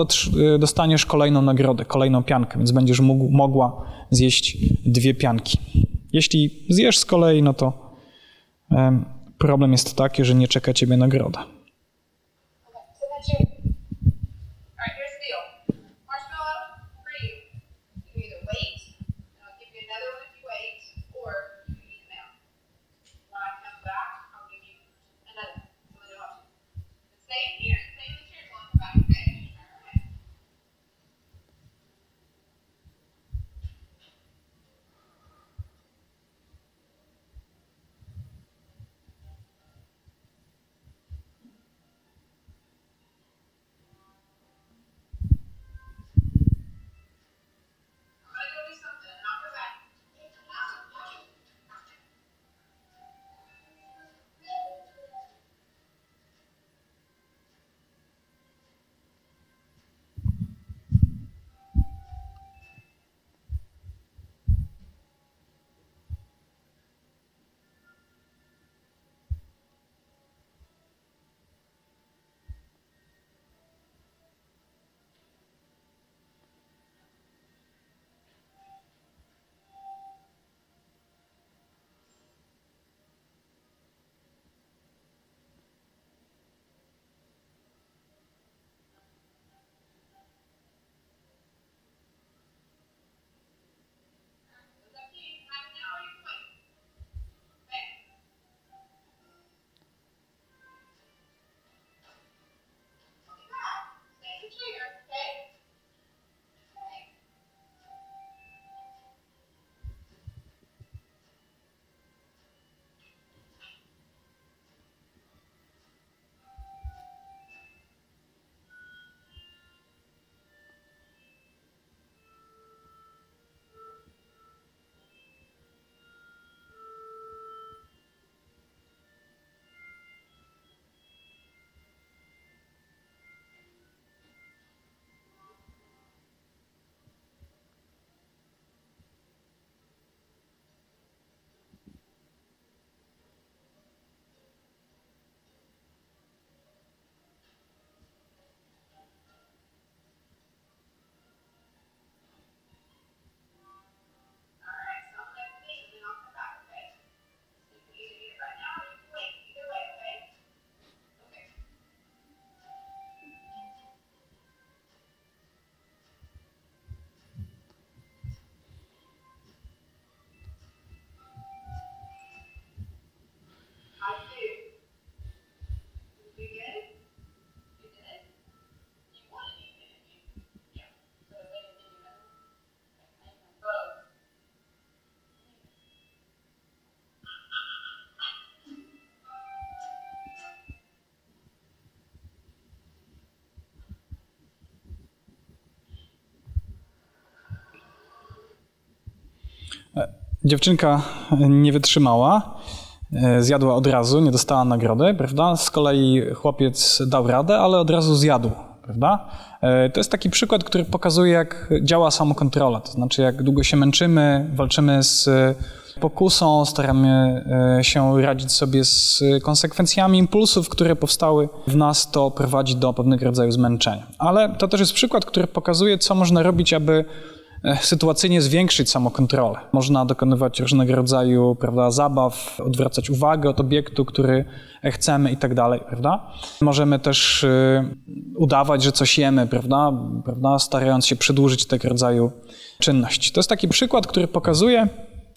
dostaniesz kolejną nagrodę, kolejną piankę, więc będziesz mógł, mogła zjeść dwie pianki. Jeśli zjesz z kolei, no to problem jest taki, że nie czeka ciebie nagroda. Dziewczynka nie wytrzymała, e, zjadła od razu, nie dostała nagrody, prawda? Z kolei chłopiec dał radę, ale od razu zjadł, prawda? E, to jest taki przykład, który pokazuje, jak działa samokontrola, to znaczy jak długo się męczymy, walczymy z pokusą, staramy e, się radzić sobie z konsekwencjami impulsów, które powstały w nas, to prowadzi do pewnego rodzaju zmęczenia. Ale to też jest przykład, który pokazuje, co można robić, aby e, sytuacyjnie zwiększyć samokontrolę. Można dokonywać różnego rodzaju prawda, zabaw, odwracać uwagę od obiektu, który chcemy i tak dalej, prawda? Możemy też y, udawać, że coś jemy, prawda? prawda? Starając się przedłużyć tego rodzaju czynność. To jest taki przykład, który pokazuje,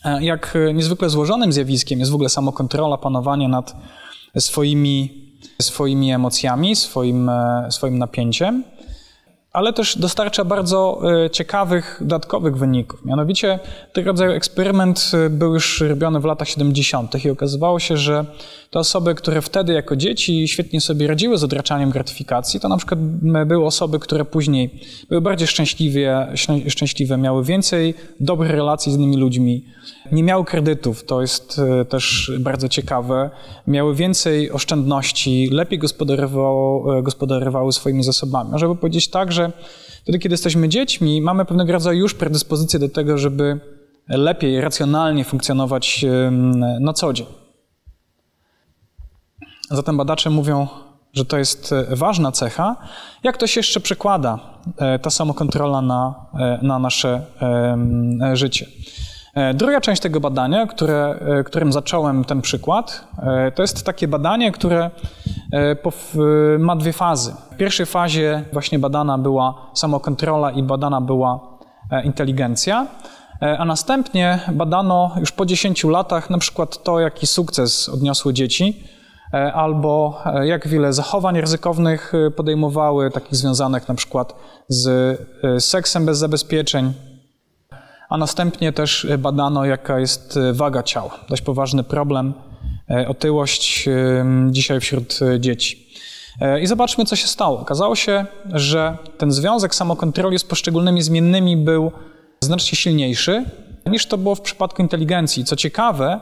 E, jak niezwykle złożonym zjawiskiem jest w ogóle samokontrola, panowanie nad swoimi, swoimi emocjami, swoim, e, swoim napięciem ale też dostarcza bardzo e, ciekawych, dodatkowych wyników. Mianowicie tego rodzaju eksperyment e, był już robiony w latach 70. i okazywało się, że te osoby, które wtedy jako dzieci świetnie sobie radziły z odraczaniem gratyfikacji, to na przykład były osoby, które później były bardziej szczęśliwie, szczęśliwe, miały więcej dobrych relacji z innymi ludźmi, nie miały kredytów, to jest e, też bardzo ciekawe, miały więcej oszczędności, lepiej gospodarowały, gospodarowały swoimi zasobami. Żeby powiedzieć tak, że wtedy, kiedy jesteśmy dziećmi, mamy pewnego rodzaju już predyspozycję do tego, żeby lepiej, racjonalnie funkcjonować na co dzień. Zatem badacze mówią, że to jest e, ważna cecha. Jak to się jeszcze przekłada, e, ta samokontrola na, e, na nasze życie? Druga część tego badania, które, którym zacząłem ten przykład, to jest takie badanie, które ma dwie fazy. W pierwszej fazie właśnie badana była samokontrola i badana była inteligencja, a następnie badano już po 10 latach na przykład to, jaki sukces odniosły dzieci E, albo e, jak wiele zachowań ryzykownych e, podejmowały, takich związanych na przykład z seksem bez zabezpieczeń, a następnie też badano, jaka jest waga ciała. Dość poważny problem, otyłość dzisiaj wśród dzieci. I zobaczmy, co się stało. Okazało się, że ten związek samokontroli z poszczególnymi zmiennymi był znacznie silniejszy niż to było w przypadku inteligencji. Co ciekawe,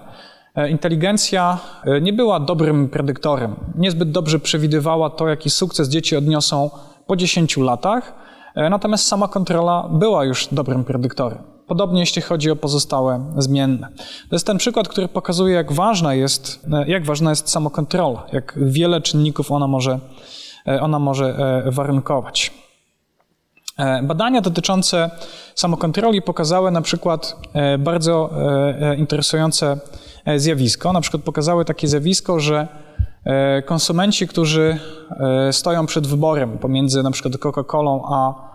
E, inteligencja e, nie była dobrym predyktorem. Niezbyt dobrze przewidywała to, jaki sukces dzieci odniosą po 10 latach, e, natomiast sama kontrola była już dobrym predyktorem. Podobnie jeśli chodzi o pozostałe zmienne. To jest ten przykład, który pokazuje, jak ważna jest, jak ważna jest samokontrola, jak wiele czynników ona może, ona może warunkować. Badania dotyczące samokontroli pokazały na przykład bardzo interesujące E, zjawisko. Na przykład pokazały takie zjawisko, że e, konsumenci, którzy e, stoją przed wyborem pomiędzy na przykład Coca-Colą a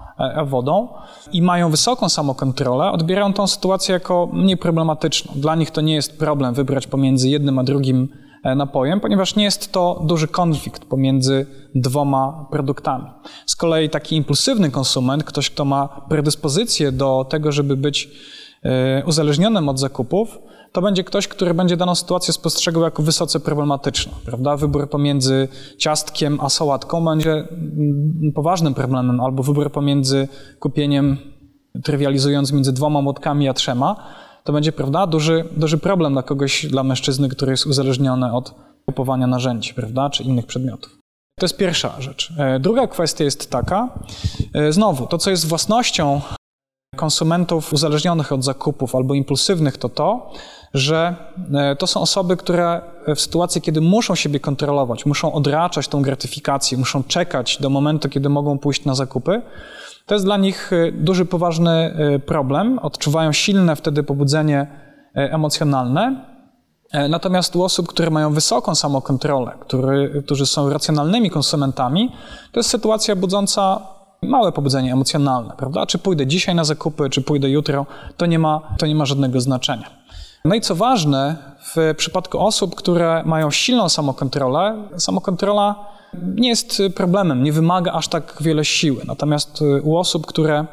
wodą i mają wysoką samokontrolę, odbierają tą sytuację jako nieproblematyczną. Dla nich to nie jest problem wybrać pomiędzy jednym a drugim napojem, ponieważ nie jest to duży konflikt pomiędzy dwoma produktami. Z kolei taki impulsywny konsument, ktoś, kto ma predyspozycję do tego, żeby być uzależnionym od zakupów, to będzie ktoś, który będzie daną sytuację spostrzegał jako wysoce problematyczną, prawda? Wybór pomiędzy ciastkiem a sałatką będzie mm, poważnym problemem, albo wybór pomiędzy kupieniem, trywializując między dwoma młotkami a trzema, to będzie, prawda, duży, duży problem dla kogoś, dla mężczyzny, który jest uzależniony od kupowania narzędzi, prawda, czy innych przedmiotów. To jest pierwsza rzecz. E, druga kwestia jest taka, e, znowu, to co jest własnością konsumentów uzależnionych od zakupów albo impulsywnych, to to, że e, to są osoby, które w sytuacji, kiedy muszą siebie kontrolować, muszą odraczać tą gratyfikację, muszą czekać do momentu, kiedy mogą pójść na zakupy, to jest dla nich e, duży, poważny e, problem. Odczuwają silne wtedy pobudzenie emocjonalne. Natomiast u osób, które mają wysoką samokontrolę, który, którzy są racjonalnymi konsumentami, to jest sytuacja budząca małe pobudzenie emocjonalne, prawda? Czy pójdę dzisiaj na zakupy, czy pójdę jutro, to nie ma, to nie ma żadnego znaczenia. No i co ważne, w przypadku osób, które mają silną samokontrolę, samokontrola nie jest problemem, nie wymaga aż tak wiele siły. Natomiast u osób, które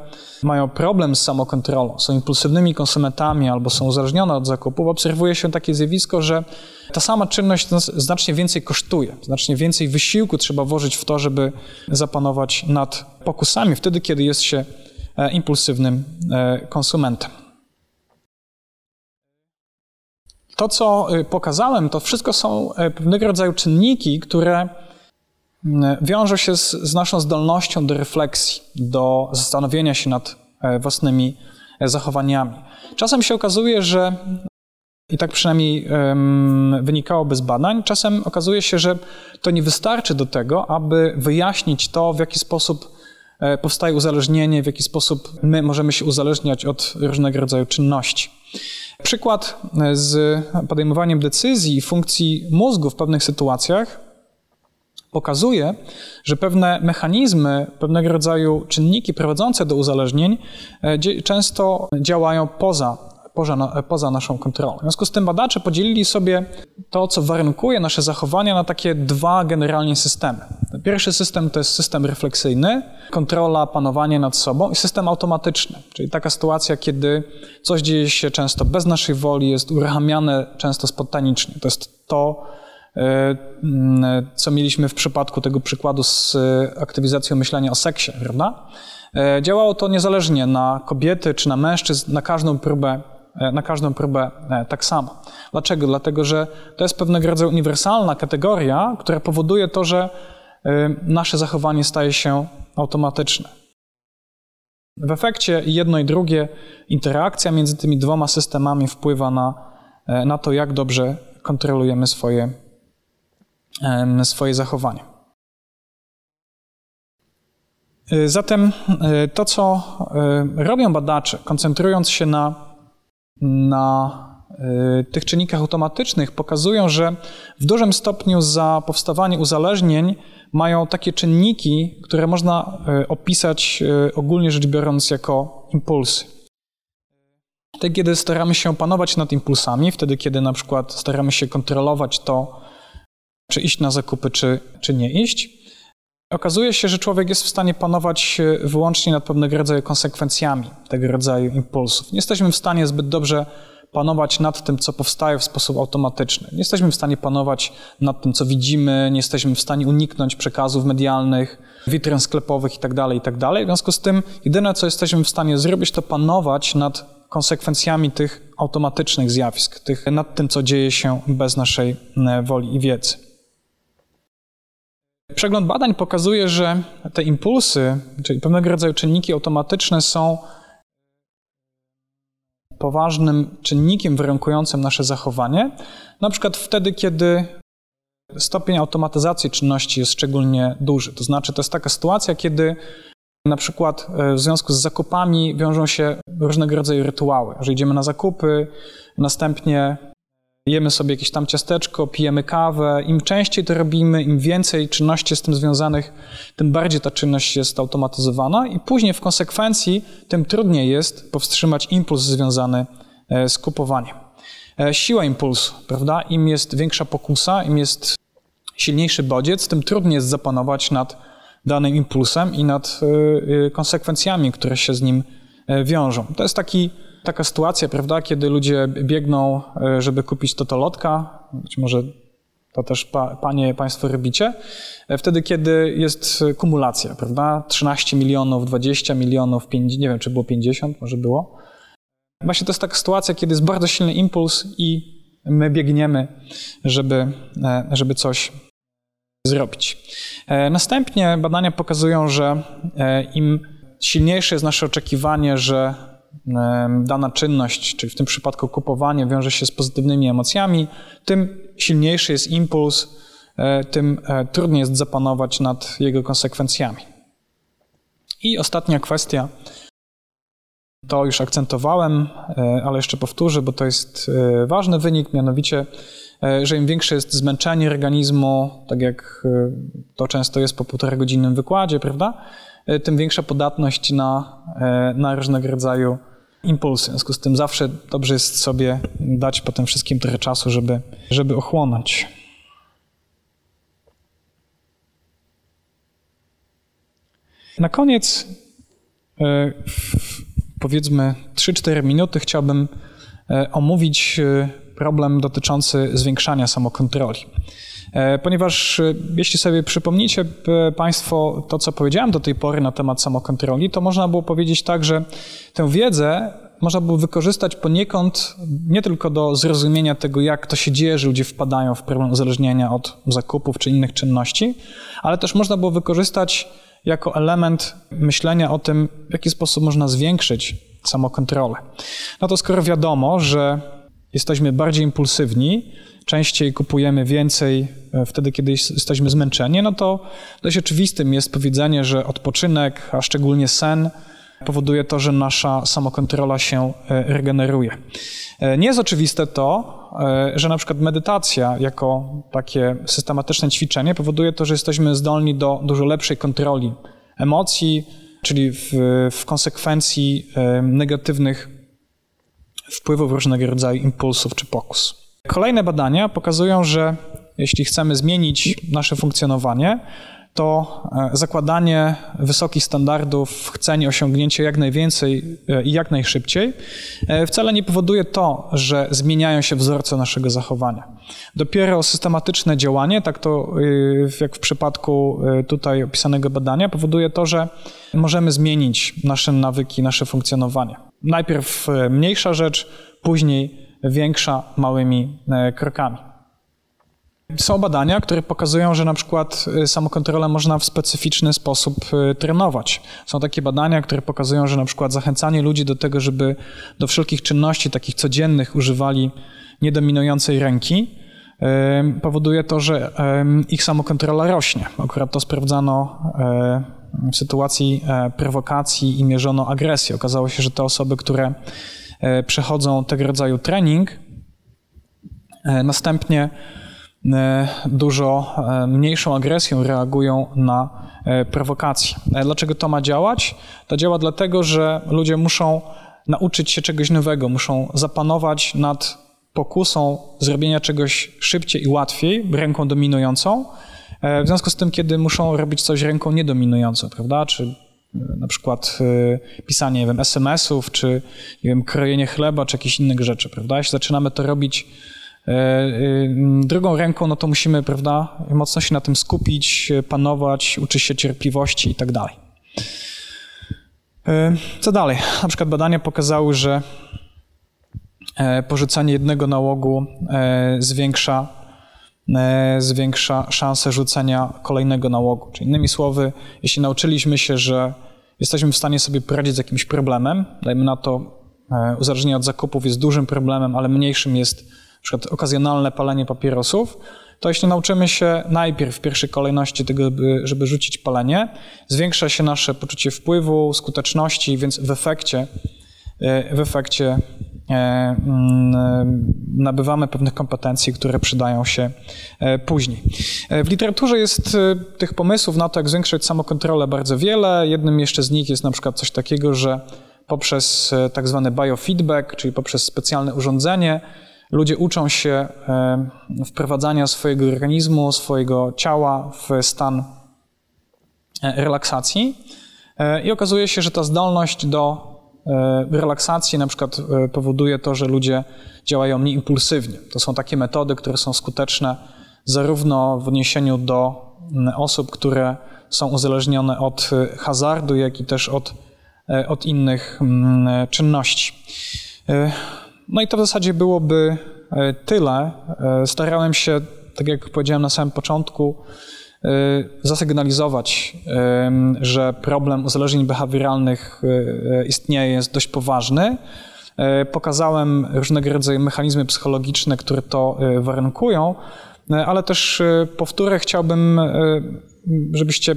mają problem z samokontrolą, są impulsywnymi konsumentami albo są uzależnione od zakupów, obserwuje się takie zjawisko, że ta sama czynność znacznie więcej kosztuje, znacznie więcej wysiłku trzeba włożyć w to, żeby zapanować nad pokusami, wtedy, kiedy jest się e, impulsywnym e, konsumentem. To, co pokazałem, to wszystko są pewnego rodzaju czynniki, które wiążą się z, z naszą zdolnością do refleksji, do zastanowienia się nad własnymi zachowaniami. Czasem się okazuje, że i tak przynajmniej um, wynikałoby z badań. Czasem okazuje się, że to nie wystarczy do tego, aby wyjaśnić to, w jaki sposób e, powstaje uzależnienie, w jaki sposób my możemy się uzależniać od różnego rodzaju czynności. Przykład e, z podejmowaniem decyzji i funkcji mózgu w pewnych sytuacjach pokazuje, że pewne mechanizmy, pewnego rodzaju czynniki prowadzące do uzależnień e, często działają poza poza, poza naszą kontrolą. W związku z tym badacze podzielili sobie to, co warunkuje nasze zachowania, na takie dwa generalnie systemy. Pierwszy system to jest system refleksyjny, kontrola, panowanie nad sobą i system automatyczny, czyli taka sytuacja, kiedy coś dzieje się często bez naszej woli, jest uruchamiane często spontanicznie. To jest to, e, co mieliśmy w przypadku tego przykładu z aktywizacją myślenia o seksie, prawda? E, działało to niezależnie na kobiety czy na mężczyzn, na każdą próbę E, na każdą próbę e, tak samo. Dlaczego? Dlatego, że to jest pewnego rodzaju uniwersalna kategoria, która powoduje to, że e, nasze zachowanie staje się automatyczne. W efekcie jedno i drugie, interakcja między tymi dwoma systemami wpływa na, na to, jak dobrze kontrolujemy swoje, swoje zachowanie. Zatem to, co robią badacze, koncentrując się na na y, tych czynnikach automatycznych pokazują, że w dużym stopniu za powstawanie uzależnień mają takie czynniki, które można y, opisać y, ogólnie rzecz biorąc jako impulsy. Wtedy, kiedy staramy się panować nad impulsami, wtedy, kiedy na przykład staramy się kontrolować to, czy iść na zakupy, czy, czy nie iść, okazuje się, że człowiek jest w stanie panować wyłącznie nad pewnego rodzaju konsekwencjami tego rodzaju impulsów. Nie jesteśmy w stanie zbyt dobrze panować nad tym, co powstaje w sposób automatyczny. Nie jesteśmy w stanie panować nad tym, co widzimy, nie jesteśmy w stanie uniknąć przekazów medialnych, witryn sklepowych itd., tak itd. Tak w związku z tym jedyne, co jesteśmy w stanie zrobić, to panować nad konsekwencjami tych automatycznych zjawisk, tych, nad tym, co dzieje się bez naszej e, woli i wiedzy. Przegląd badań pokazuje, że te impulsy, czyli pewnego rodzaju czynniki automatyczne, są poważnym czynnikiem warunkującym nasze zachowanie, na przykład wtedy, kiedy stopień automatyzacji czynności jest szczególnie duży. To znaczy, to jest taka sytuacja, kiedy na przykład e, w związku z zakupami wiążą się różnego rodzaju rytuały, że idziemy na zakupy, następnie jemy sobie jakieś tam ciasteczko, pijemy kawę. Im częściej to robimy, im więcej czynności z tym związanych, tym bardziej ta czynność jest automatyzowana i później w konsekwencji tym trudniej jest powstrzymać impuls związany e, z kupowaniem. E, siła impulsu, prawda? Im jest większa pokusa, im jest silniejszy bodziec, tym trudniej jest zapanować nad danym impulsem i nad e, konsekwencjami, które się z nim wiążą. To jest taki taka sytuacja, prawda, kiedy ludzie biegną, e, żeby kupić totolotka, być może to też pa, panie, państwo robicie, e, wtedy, kiedy jest kumulacja, prawda, 13 milionów, 20 milionów, 5, nie wiem, czy było 50, może było. Właśnie to jest taka sytuacja, kiedy jest bardzo silny impuls i my biegniemy, żeby, e, żeby coś zrobić. Następnie badania pokazują, że im silniejsze jest nasze oczekiwanie, że dana czynność, czyli w tym przypadku kupowanie, wiąże się z pozytywnymi emocjami, tym silniejszy jest impuls, e, tym e, trudniej jest zapanować nad jego konsekwencjami. I ostatnia kwestia, to już akcentowałem, e, ale jeszcze powtórzę, bo to jest ważny wynik, mianowicie, że im większe jest zmęczenie organizmu, tak jak to często jest po półtora godzinnym wykładzie, prawda, tym większa podatność na, na różnego rodzaju impulsy. W związku z tym zawsze dobrze jest sobie dać po tym wszystkim trochę czasu, żeby, żeby ochłonąć. Na koniec, e, powiedzmy 3-4 minuty, chciałbym e, omówić e, problem dotyczący zwiększania samokontroli. Ponieważ jeśli sobie przypomnicie Państwo to, co powiedziałem do tej pory na temat samokontroli, to można było powiedzieć tak, że tę wiedzę można było wykorzystać poniekąd nie tylko do zrozumienia tego, jak to się dzieje, że ludzie wpadają w problem uzależnienia od zakupów czy innych czynności, ale też można było wykorzystać jako element myślenia o tym, w jaki sposób można zwiększyć samokontrolę. No to skoro wiadomo, że jesteśmy bardziej impulsywni, częściej kupujemy więcej e, wtedy, kiedy jesteśmy zmęczeni, no to dość oczywistym jest powiedzenie, że odpoczynek, a szczególnie sen, powoduje to, że nasza samokontrola się e, regeneruje. E, nie jest oczywiste to, że na przykład medytacja jako takie systematyczne ćwiczenie powoduje to, że jesteśmy zdolni do dużo lepszej kontroli emocji, czyli w, w konsekwencji negatywnych wpływów różnego rodzaju impulsów czy pokus. Kolejne badania pokazują, że jeśli chcemy zmienić nasze funkcjonowanie, to e, zakładanie wysokich standardów, chcenie osiągnięcia jak najwięcej e, i jak najszybciej e, wcale nie powoduje to, że zmieniają się wzorce naszego zachowania. Dopiero systematyczne działanie, tak to jak w przypadku tutaj opisanego badania, powoduje to, że możemy zmienić nasze nawyki, nasze funkcjonowanie. Najpierw mniejsza rzecz, później większa małymi e, krokami. Są badania, które pokazują, że na przykład e, samokontrolę można w specyficzny sposób e, trenować. Są takie badania, które pokazują, że na przykład zachęcanie ludzi do tego, żeby do wszelkich czynności takich codziennych używali niedominującej ręki, powoduje to, że ich samokontrola rośnie. Akurat to sprawdzano w sytuacji prowokacji i mierzono agresję. Okazało się, że te osoby, które przechodzą tego rodzaju trening, e, następnie e, dużo mniejszą agresją reagują na prowokacje. Dlaczego to ma działać? To działa dlatego, że ludzie muszą nauczyć się czegoś nowego, muszą zapanować nad pokusą zrobienia czegoś szybciej i łatwiej ręką dominującą. W związku z tym, kiedy muszą robić coś ręką niedominującą, prawda? Czy na przykład y, pisanie, nie wiem, SMS-ów, czy nie wiem, krojenie chleba, czy jakieś innych rzeczy, prawda? Jeśli zaczynamy to robić y, y, drugą ręką, no to musimy, prawda, mocno się na tym skupić, panować, uczyć się cierpliwości i tak dalej. Co dalej? Na przykład badania pokazały, że e, porzucanie jednego nałogu e, zwiększa zwiększa szansę rzucenia kolejnego nałogu. Czyli innymi słowy, jeśli nauczyliśmy się, że jesteśmy w stanie sobie poradzić z jakimś problemem, dajmy na to, e, uzależnienie od zakupów jest dużym problemem, ale mniejszym jest na przykład okazjonalne palenie papierosów, to jeśli nauczymy się najpierw w pierwszej kolejności tego, żeby rzucić palenie, zwiększa się nasze poczucie wpływu, skuteczności, więc w efekcie, e, w efekcie E, nabywamy pewnych kompetencji, które przydają się e, później. E, w literaturze jest tych pomysłów na to, jak zwiększyć samokontrolę bardzo wiele. Jednym jeszcze z nich jest na przykład coś takiego, że poprzez tak zwany biofeedback, czyli poprzez specjalne urządzenie, ludzie uczą się wprowadzania swojego organizmu, swojego ciała w stan relaksacji. I okazuje się, że ta zdolność do E, relaksacji na przykład e, powoduje to, że ludzie działają mniej impulsywnie. To są takie metody, które są skuteczne zarówno w odniesieniu do osób, które są uzależnione od e, hazardu, jak i też od, od innych czynności. No i to w zasadzie byłoby tyle. Starałem się, tak jak powiedziałem na samym początku, zasygnalizować, że problem uzależnień behawioralnych y, istnieje, jest dość poważny. Y, pokazałem różnego rodzaju mechanizmy psychologiczne, które to warunkują, ale też powtórę chciałbym, żebyście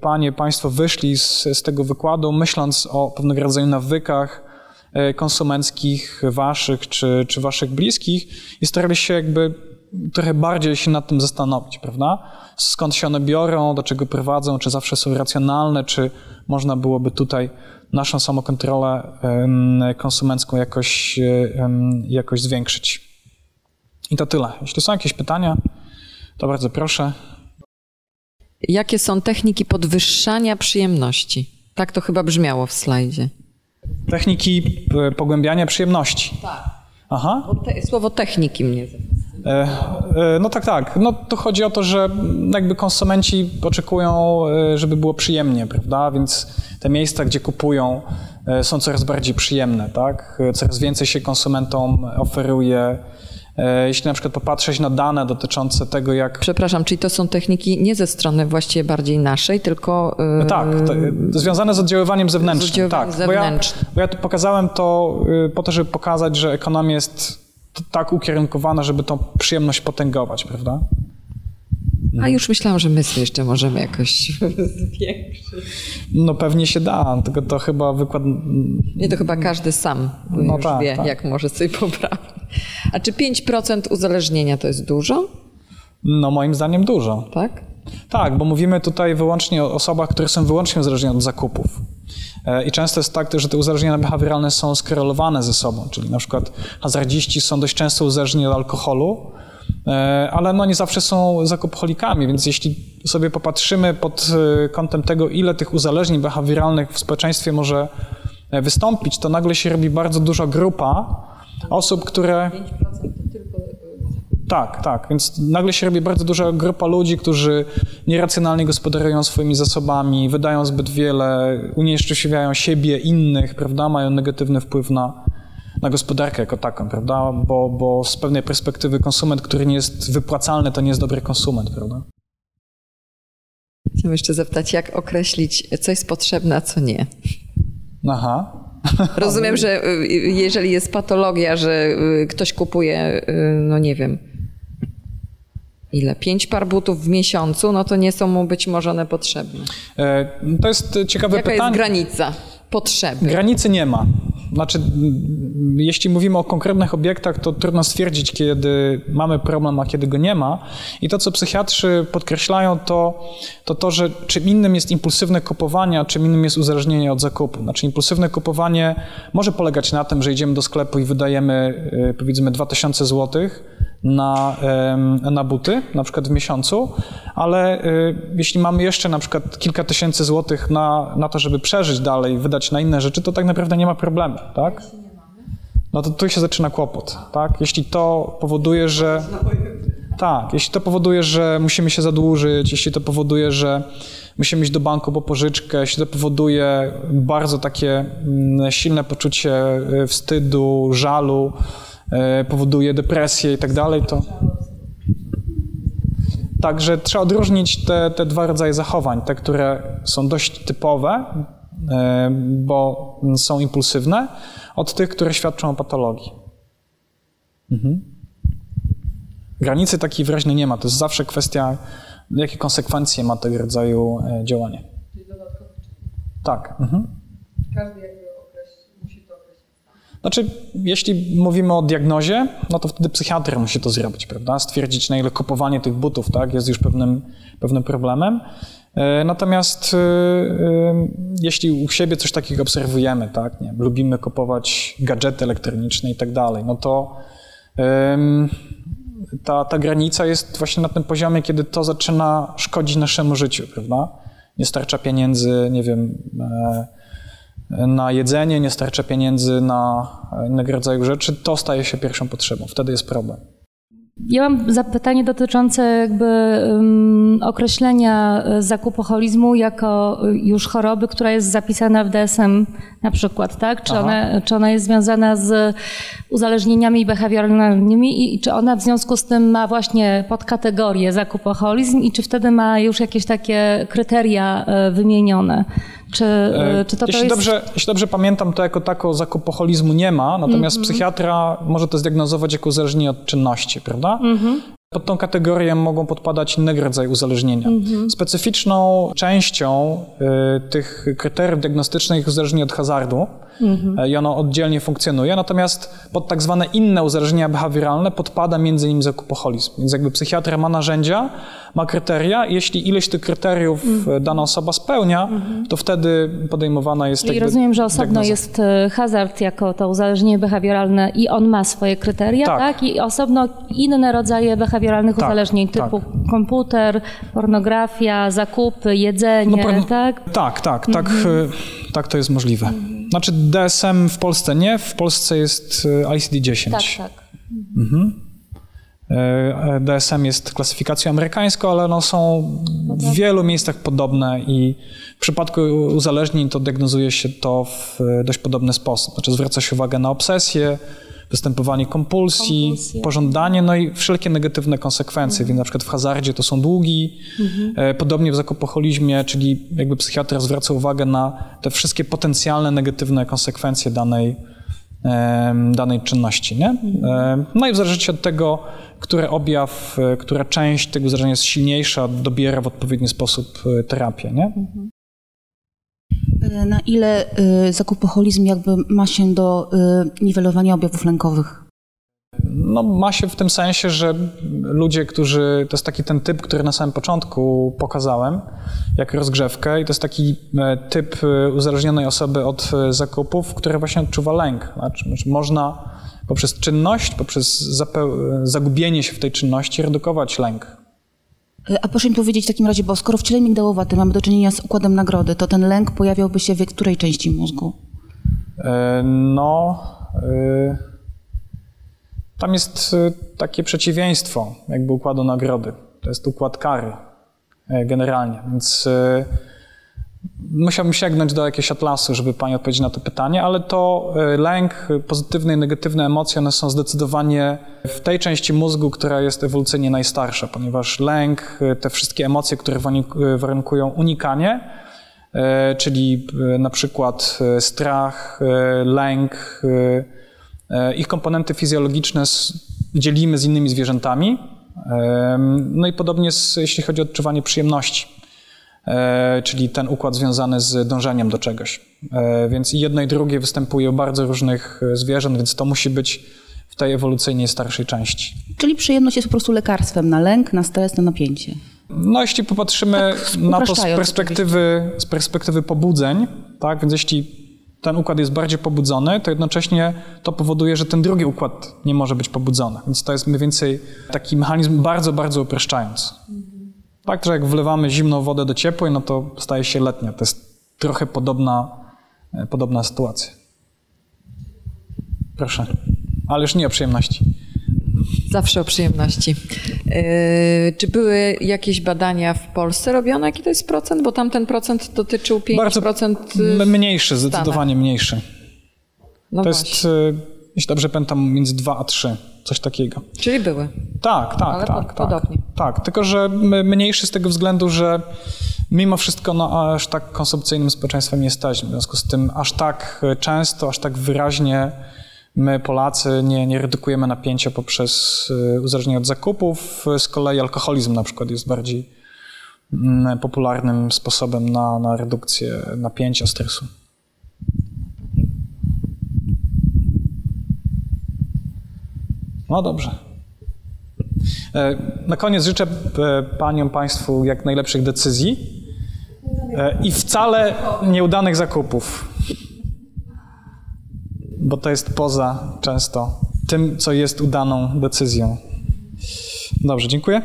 panie, państwo wyszli z, z tego wykładu, myśląc o pewnego rodzaju nawykach konsumenckich waszych czy, czy waszych bliskich i starali się jakby trochę bardziej się nad tym zastanowić, prawda? Skąd się one biorą, do czego prowadzą, czy zawsze są racjonalne, czy można byłoby tutaj naszą samokontrolę konsumencką jakoś, jakoś zwiększyć. I to tyle. Jeśli są jakieś pytania, to bardzo proszę. Jakie są techniki podwyższania przyjemności? Tak to chyba brzmiało w slajdzie. Techniki e, pogłębiania przyjemności. Tak. Aha. Te, słowo techniki mnie no tak, tak. No to chodzi o to, że jakby konsumenci oczekują, e, żeby było przyjemnie, prawda? Więc te miejsca, gdzie kupują, e, są coraz bardziej przyjemne, tak? Coraz więcej się konsumentom oferuje. E, jeśli na przykład popatrzeć na dane dotyczące tego, jak. Przepraszam, czyli to są techniki nie ze strony właściwie bardziej naszej, tylko. Yy... Tak, związane z oddziaływaniem zewnętrznym. Z oddziaływaniem tak, zewnętrznym. Bo ja, bo ja tu pokazałem to po to, żeby pokazać, że ekonomia jest tak ukierunkowana, żeby tą przyjemność potęgować, prawda? A już myślałam, że my jeszcze możemy jakoś zwiększyć. No pewnie się da, tylko to chyba wykład... Nie, to chyba każdy sam no już tak, wie, tak. jak może sobie poprawić. A czy 5% uzależnienia to jest dużo? No moim zdaniem dużo. Tak? Tak, bo mówimy tutaj wyłącznie o osobach, które są wyłącznie uzależnione od zakupów. E, I często jest tak, że te uzależnienia behawioralne są skorelowane ze sobą, czyli na przykład hazardziści są dość często uzależnieni od alkoholu, e, ale no nie zawsze są zakupoholikami, więc jeśli sobie popatrzymy pod e, kątem tego, ile tych uzależnień behawioralnych w społeczeństwie może wystąpić, to nagle się robi bardzo duża grupa osób, które... 5% tak, tak. Więc nagle się robi bardzo duża grupa ludzi, którzy nieracjonalnie gospodarują swoimi zasobami, wydają zbyt wiele, unieszczęśliwiają siebie, innych, prawda? Mają negatywny wpływ na, na gospodarkę jako taką, prawda? Bo, bo z pewnej perspektywy konsument, który nie jest wypłacalny, to nie jest dobry konsument, prawda? Chciałam jeszcze zapytać, jak określić, co jest potrzebne, a co nie? Aha. Rozumiem, że y, jeżeli jest patologia, że y, ktoś kupuje, y, no nie wiem, ile? Pięć par butów w miesiącu, no to nie są mu być może one potrzebne. E, to jest ciekawe Jaka pytanie. Jaka jest granica potrzeby? Granicy nie ma. Znaczy, jeśli mówimy o konkretnych obiektach, to trudno stwierdzić, kiedy mamy problem, a kiedy go nie ma. I to, co psychiatrzy podkreślają, to to, to że czym innym jest impulsywne kupowanie, a czym innym jest uzależnienie od zakupu. Znaczy, impulsywne kupowanie może polegać na tym, że idziemy do sklepu i wydajemy e, powiedzmy 2000 złotych na, na buty, na przykład w miesiącu, ale y, jeśli mamy jeszcze na przykład kilka tysięcy złotych na, na to, żeby przeżyć dalej, wydać na inne rzeczy, to tak naprawdę nie ma problemu, tak? No to tu się zaczyna kłopot, tak? Jeśli to powoduje, że... Tak, jeśli to powoduje, że musimy się zadłużyć, jeśli to powoduje, że musimy iść do banku po pożyczkę, jeśli to powoduje bardzo takie mm, silne poczucie y, wstydu, żalu, powoduje depresję i tak dalej, to... Także trzeba odróżnić te, te dwa rodzaje zachowań. Te, które są dość typowe, e, bo są impulsywne, od tych, które świadczą o patologii. Mhm. Granicy takiej wyraźnej nie ma. To jest zawsze kwestia, jakie konsekwencje ma tego rodzaju e, działanie. Czyli? Tak. Mhm. Każdy znaczy, jeśli mówimy o diagnozie, no to wtedy psychiatr musi to zrobić, prawda? Stwierdzić, na ile kupowanie tych butów tak, jest już pewnym, pewnym problemem. E, natomiast e, e, jeśli u siebie coś takiego obserwujemy, tak, nie, lubimy kupować gadżety elektroniczne i tak dalej, no to ta, ta granica jest właśnie na tym poziomie, kiedy to zaczyna szkodzić naszemu życiu, prawda? Nie starcza pieniędzy, nie wiem, na jedzenie, nie starcza pieniędzy na innego rodzaju rzeczy, to staje się pierwszą potrzebą. Wtedy jest problem. Ja mam zapytanie dotyczące jakby um, określenia e, zakupoholizmu jako e, już choroby, która jest zapisana w DSM na przykład, tak? Czy, ona, czy ona jest związana z uzależnieniami behawioralnymi i, i czy ona w związku z tym ma właśnie podkategorię zakupoholizm i czy wtedy ma już jakieś takie kryteria e, wymienione? Czy, e, czy to, jeśli, to jest... dobrze, jeśli dobrze pamiętam, to jako tako zakupoholizmu nie ma, natomiast mm -hmm. psychiatra może to zdiagnozować jako uzależnienie od czynności, prawda? Mm -hmm. Pod tą kategorię mogą podpadać innego rodzaju uzależnienia. Mm-hmm. Specyficzną częścią y, tych kryteriów diagnostycznych jest uzależnienie od hazardu mm-hmm. i ono oddzielnie funkcjonuje, natomiast pod tak zwane inne uzależnienia behawioralne podpada między innymi zakupoholizm. Więc jakby psychiatra ma narzędzia, ma kryteria i jeśli ileś tych kryteriów mm-hmm. dana osoba spełnia, mhm. to wtedy podejmowana jest Czyli rozumiem, że osobno diagnoza. jest y, hazard jako to uzależnienie behawioralne i on ma swoje kryteria, tak? tak? I osobno inne rodzaje behawioralne behawioralnych tak, uzależnień typu tak. komputer, pornografia, zakupy, jedzenie, no, tak? Tak, tak, tak, mhm. tak to jest możliwe. Mhm. Znaczy DSM w Polsce nie, w Polsce jest e, ICD-10. Tak, tak. Mhm. E, DSM jest klasyfikacją amerykańską, ale one są w wielu miejscach podobne i w przypadku uzależnień to diagnozuje się to w dość podobny sposób. Znaczy zwraca się uwagę na obsesję, występowanie kompulsji, Kompulsje. pożądanie, no i wszelkie negatywne konsekwencje, mhm. więc na przykład w hazardzie to są długi, mhm. podobnie w zakopoholizmie, czyli jakby psychiatra zwraca uwagę na te wszystkie potencjalne negatywne konsekwencje danej, danej czynności. Nie? Mhm. No i w zależności od tego, który objaw, e, która część tego zdarzenia jest silniejsza, dobiera w odpowiedni sposób e, terapię. Nie? E, na ile zakupoholizm jakby ma się do niwelowania objawów lękowych? No, ma się w tym sensie, że ludzie, którzy. To jest taki ten typ, który na samym początku pokazałem, jak rozgrzewkę, i to jest taki typ uzależnionej osoby od zakupów, który właśnie odczuwa lęk. Znaczy można poprzez czynność, poprzez zagubienie się w tej czynności redukować lęk. E, a proszę mi powiedzieć w takim razie, bo skoro w ciele migdałowaty mamy do czynienia z układem nagrody, to ten lęk pojawiałby się w której części mózgu? E, no, e, tam jest takie przeciwieństwo jakby układu nagrody. To jest układ kary generalnie, więc Musiałbym sięgnąć do jakiegoś atlasu, żeby Pani odpowiedzieć na to pytanie, ale to e, lęk, pozytywne i negatywne emocje, one są zdecydowanie w tej części mózgu, która jest ewolucyjnie najstarsza, ponieważ lęk, e, te wszystkie emocje, które e, warunkują unikanie, czyli na przykład strach, lęk, ich komponenty fizjologiczne dzielimy z innymi zwierzętami. No i podobnie jest, jeśli chodzi o odczuwanie przyjemności. E, czyli ten układ związany z dążeniem do czegoś. E, więc i jedno i drugie występuje u bardzo różnych e, zwierząt, więc to musi być w tej ewolucyjnie starszej części. Czyli przyjemność jest po prostu lekarstwem na lęk, na stres, na napięcie. No, jeśli popatrzymy tak, na to z perspektywy, z perspektywy pobudzeń, tak, więc jeśli ten układ jest bardziej pobudzony, to jednocześnie to powoduje, że ten drugi układ nie może być pobudzony. Więc to jest mniej więcej taki mechanizm bardzo, bardzo upraszczając. Tak, że jak wlewamy zimną wodę do ciepłej, no to staje się letnia. To jest trochę podobna, e, podobna sytuacja. Proszę, ale już nie o przyjemności. Zawsze o przyjemności. Yy, czy były jakieś badania w Polsce robione? Jaki to jest procent? Bo tam ten procent dotyczył 5%. Bardzo mniejszy, zdecydowanie mniejszy. No to właśnie. jest, jeśli dobrze pamiętam, między 2 a 3 coś takiego. Czyli były. Tak, tak, Ale tak. Po, tak, tak, tylko że mniejszy z tego względu, że mimo wszystko no, aż tak konsumpcyjnym społeczeństwem nie jesteśmy. W związku z tym aż tak często, aż tak wyraźnie my Polacy nie, nie redukujemy napięcia poprzez y, uzależnienie od zakupów. Z kolei alkoholizm na przykład jest bardziej mm, popularnym sposobem na, na redukcję napięcia, stresu. No dobrze. E, na koniec życzę e, Paniom, Państwu jak najlepszych decyzji e, i wcale nieudanych zakupów, bo to jest poza często tym, co jest udaną decyzją. Dobrze, dziękuję.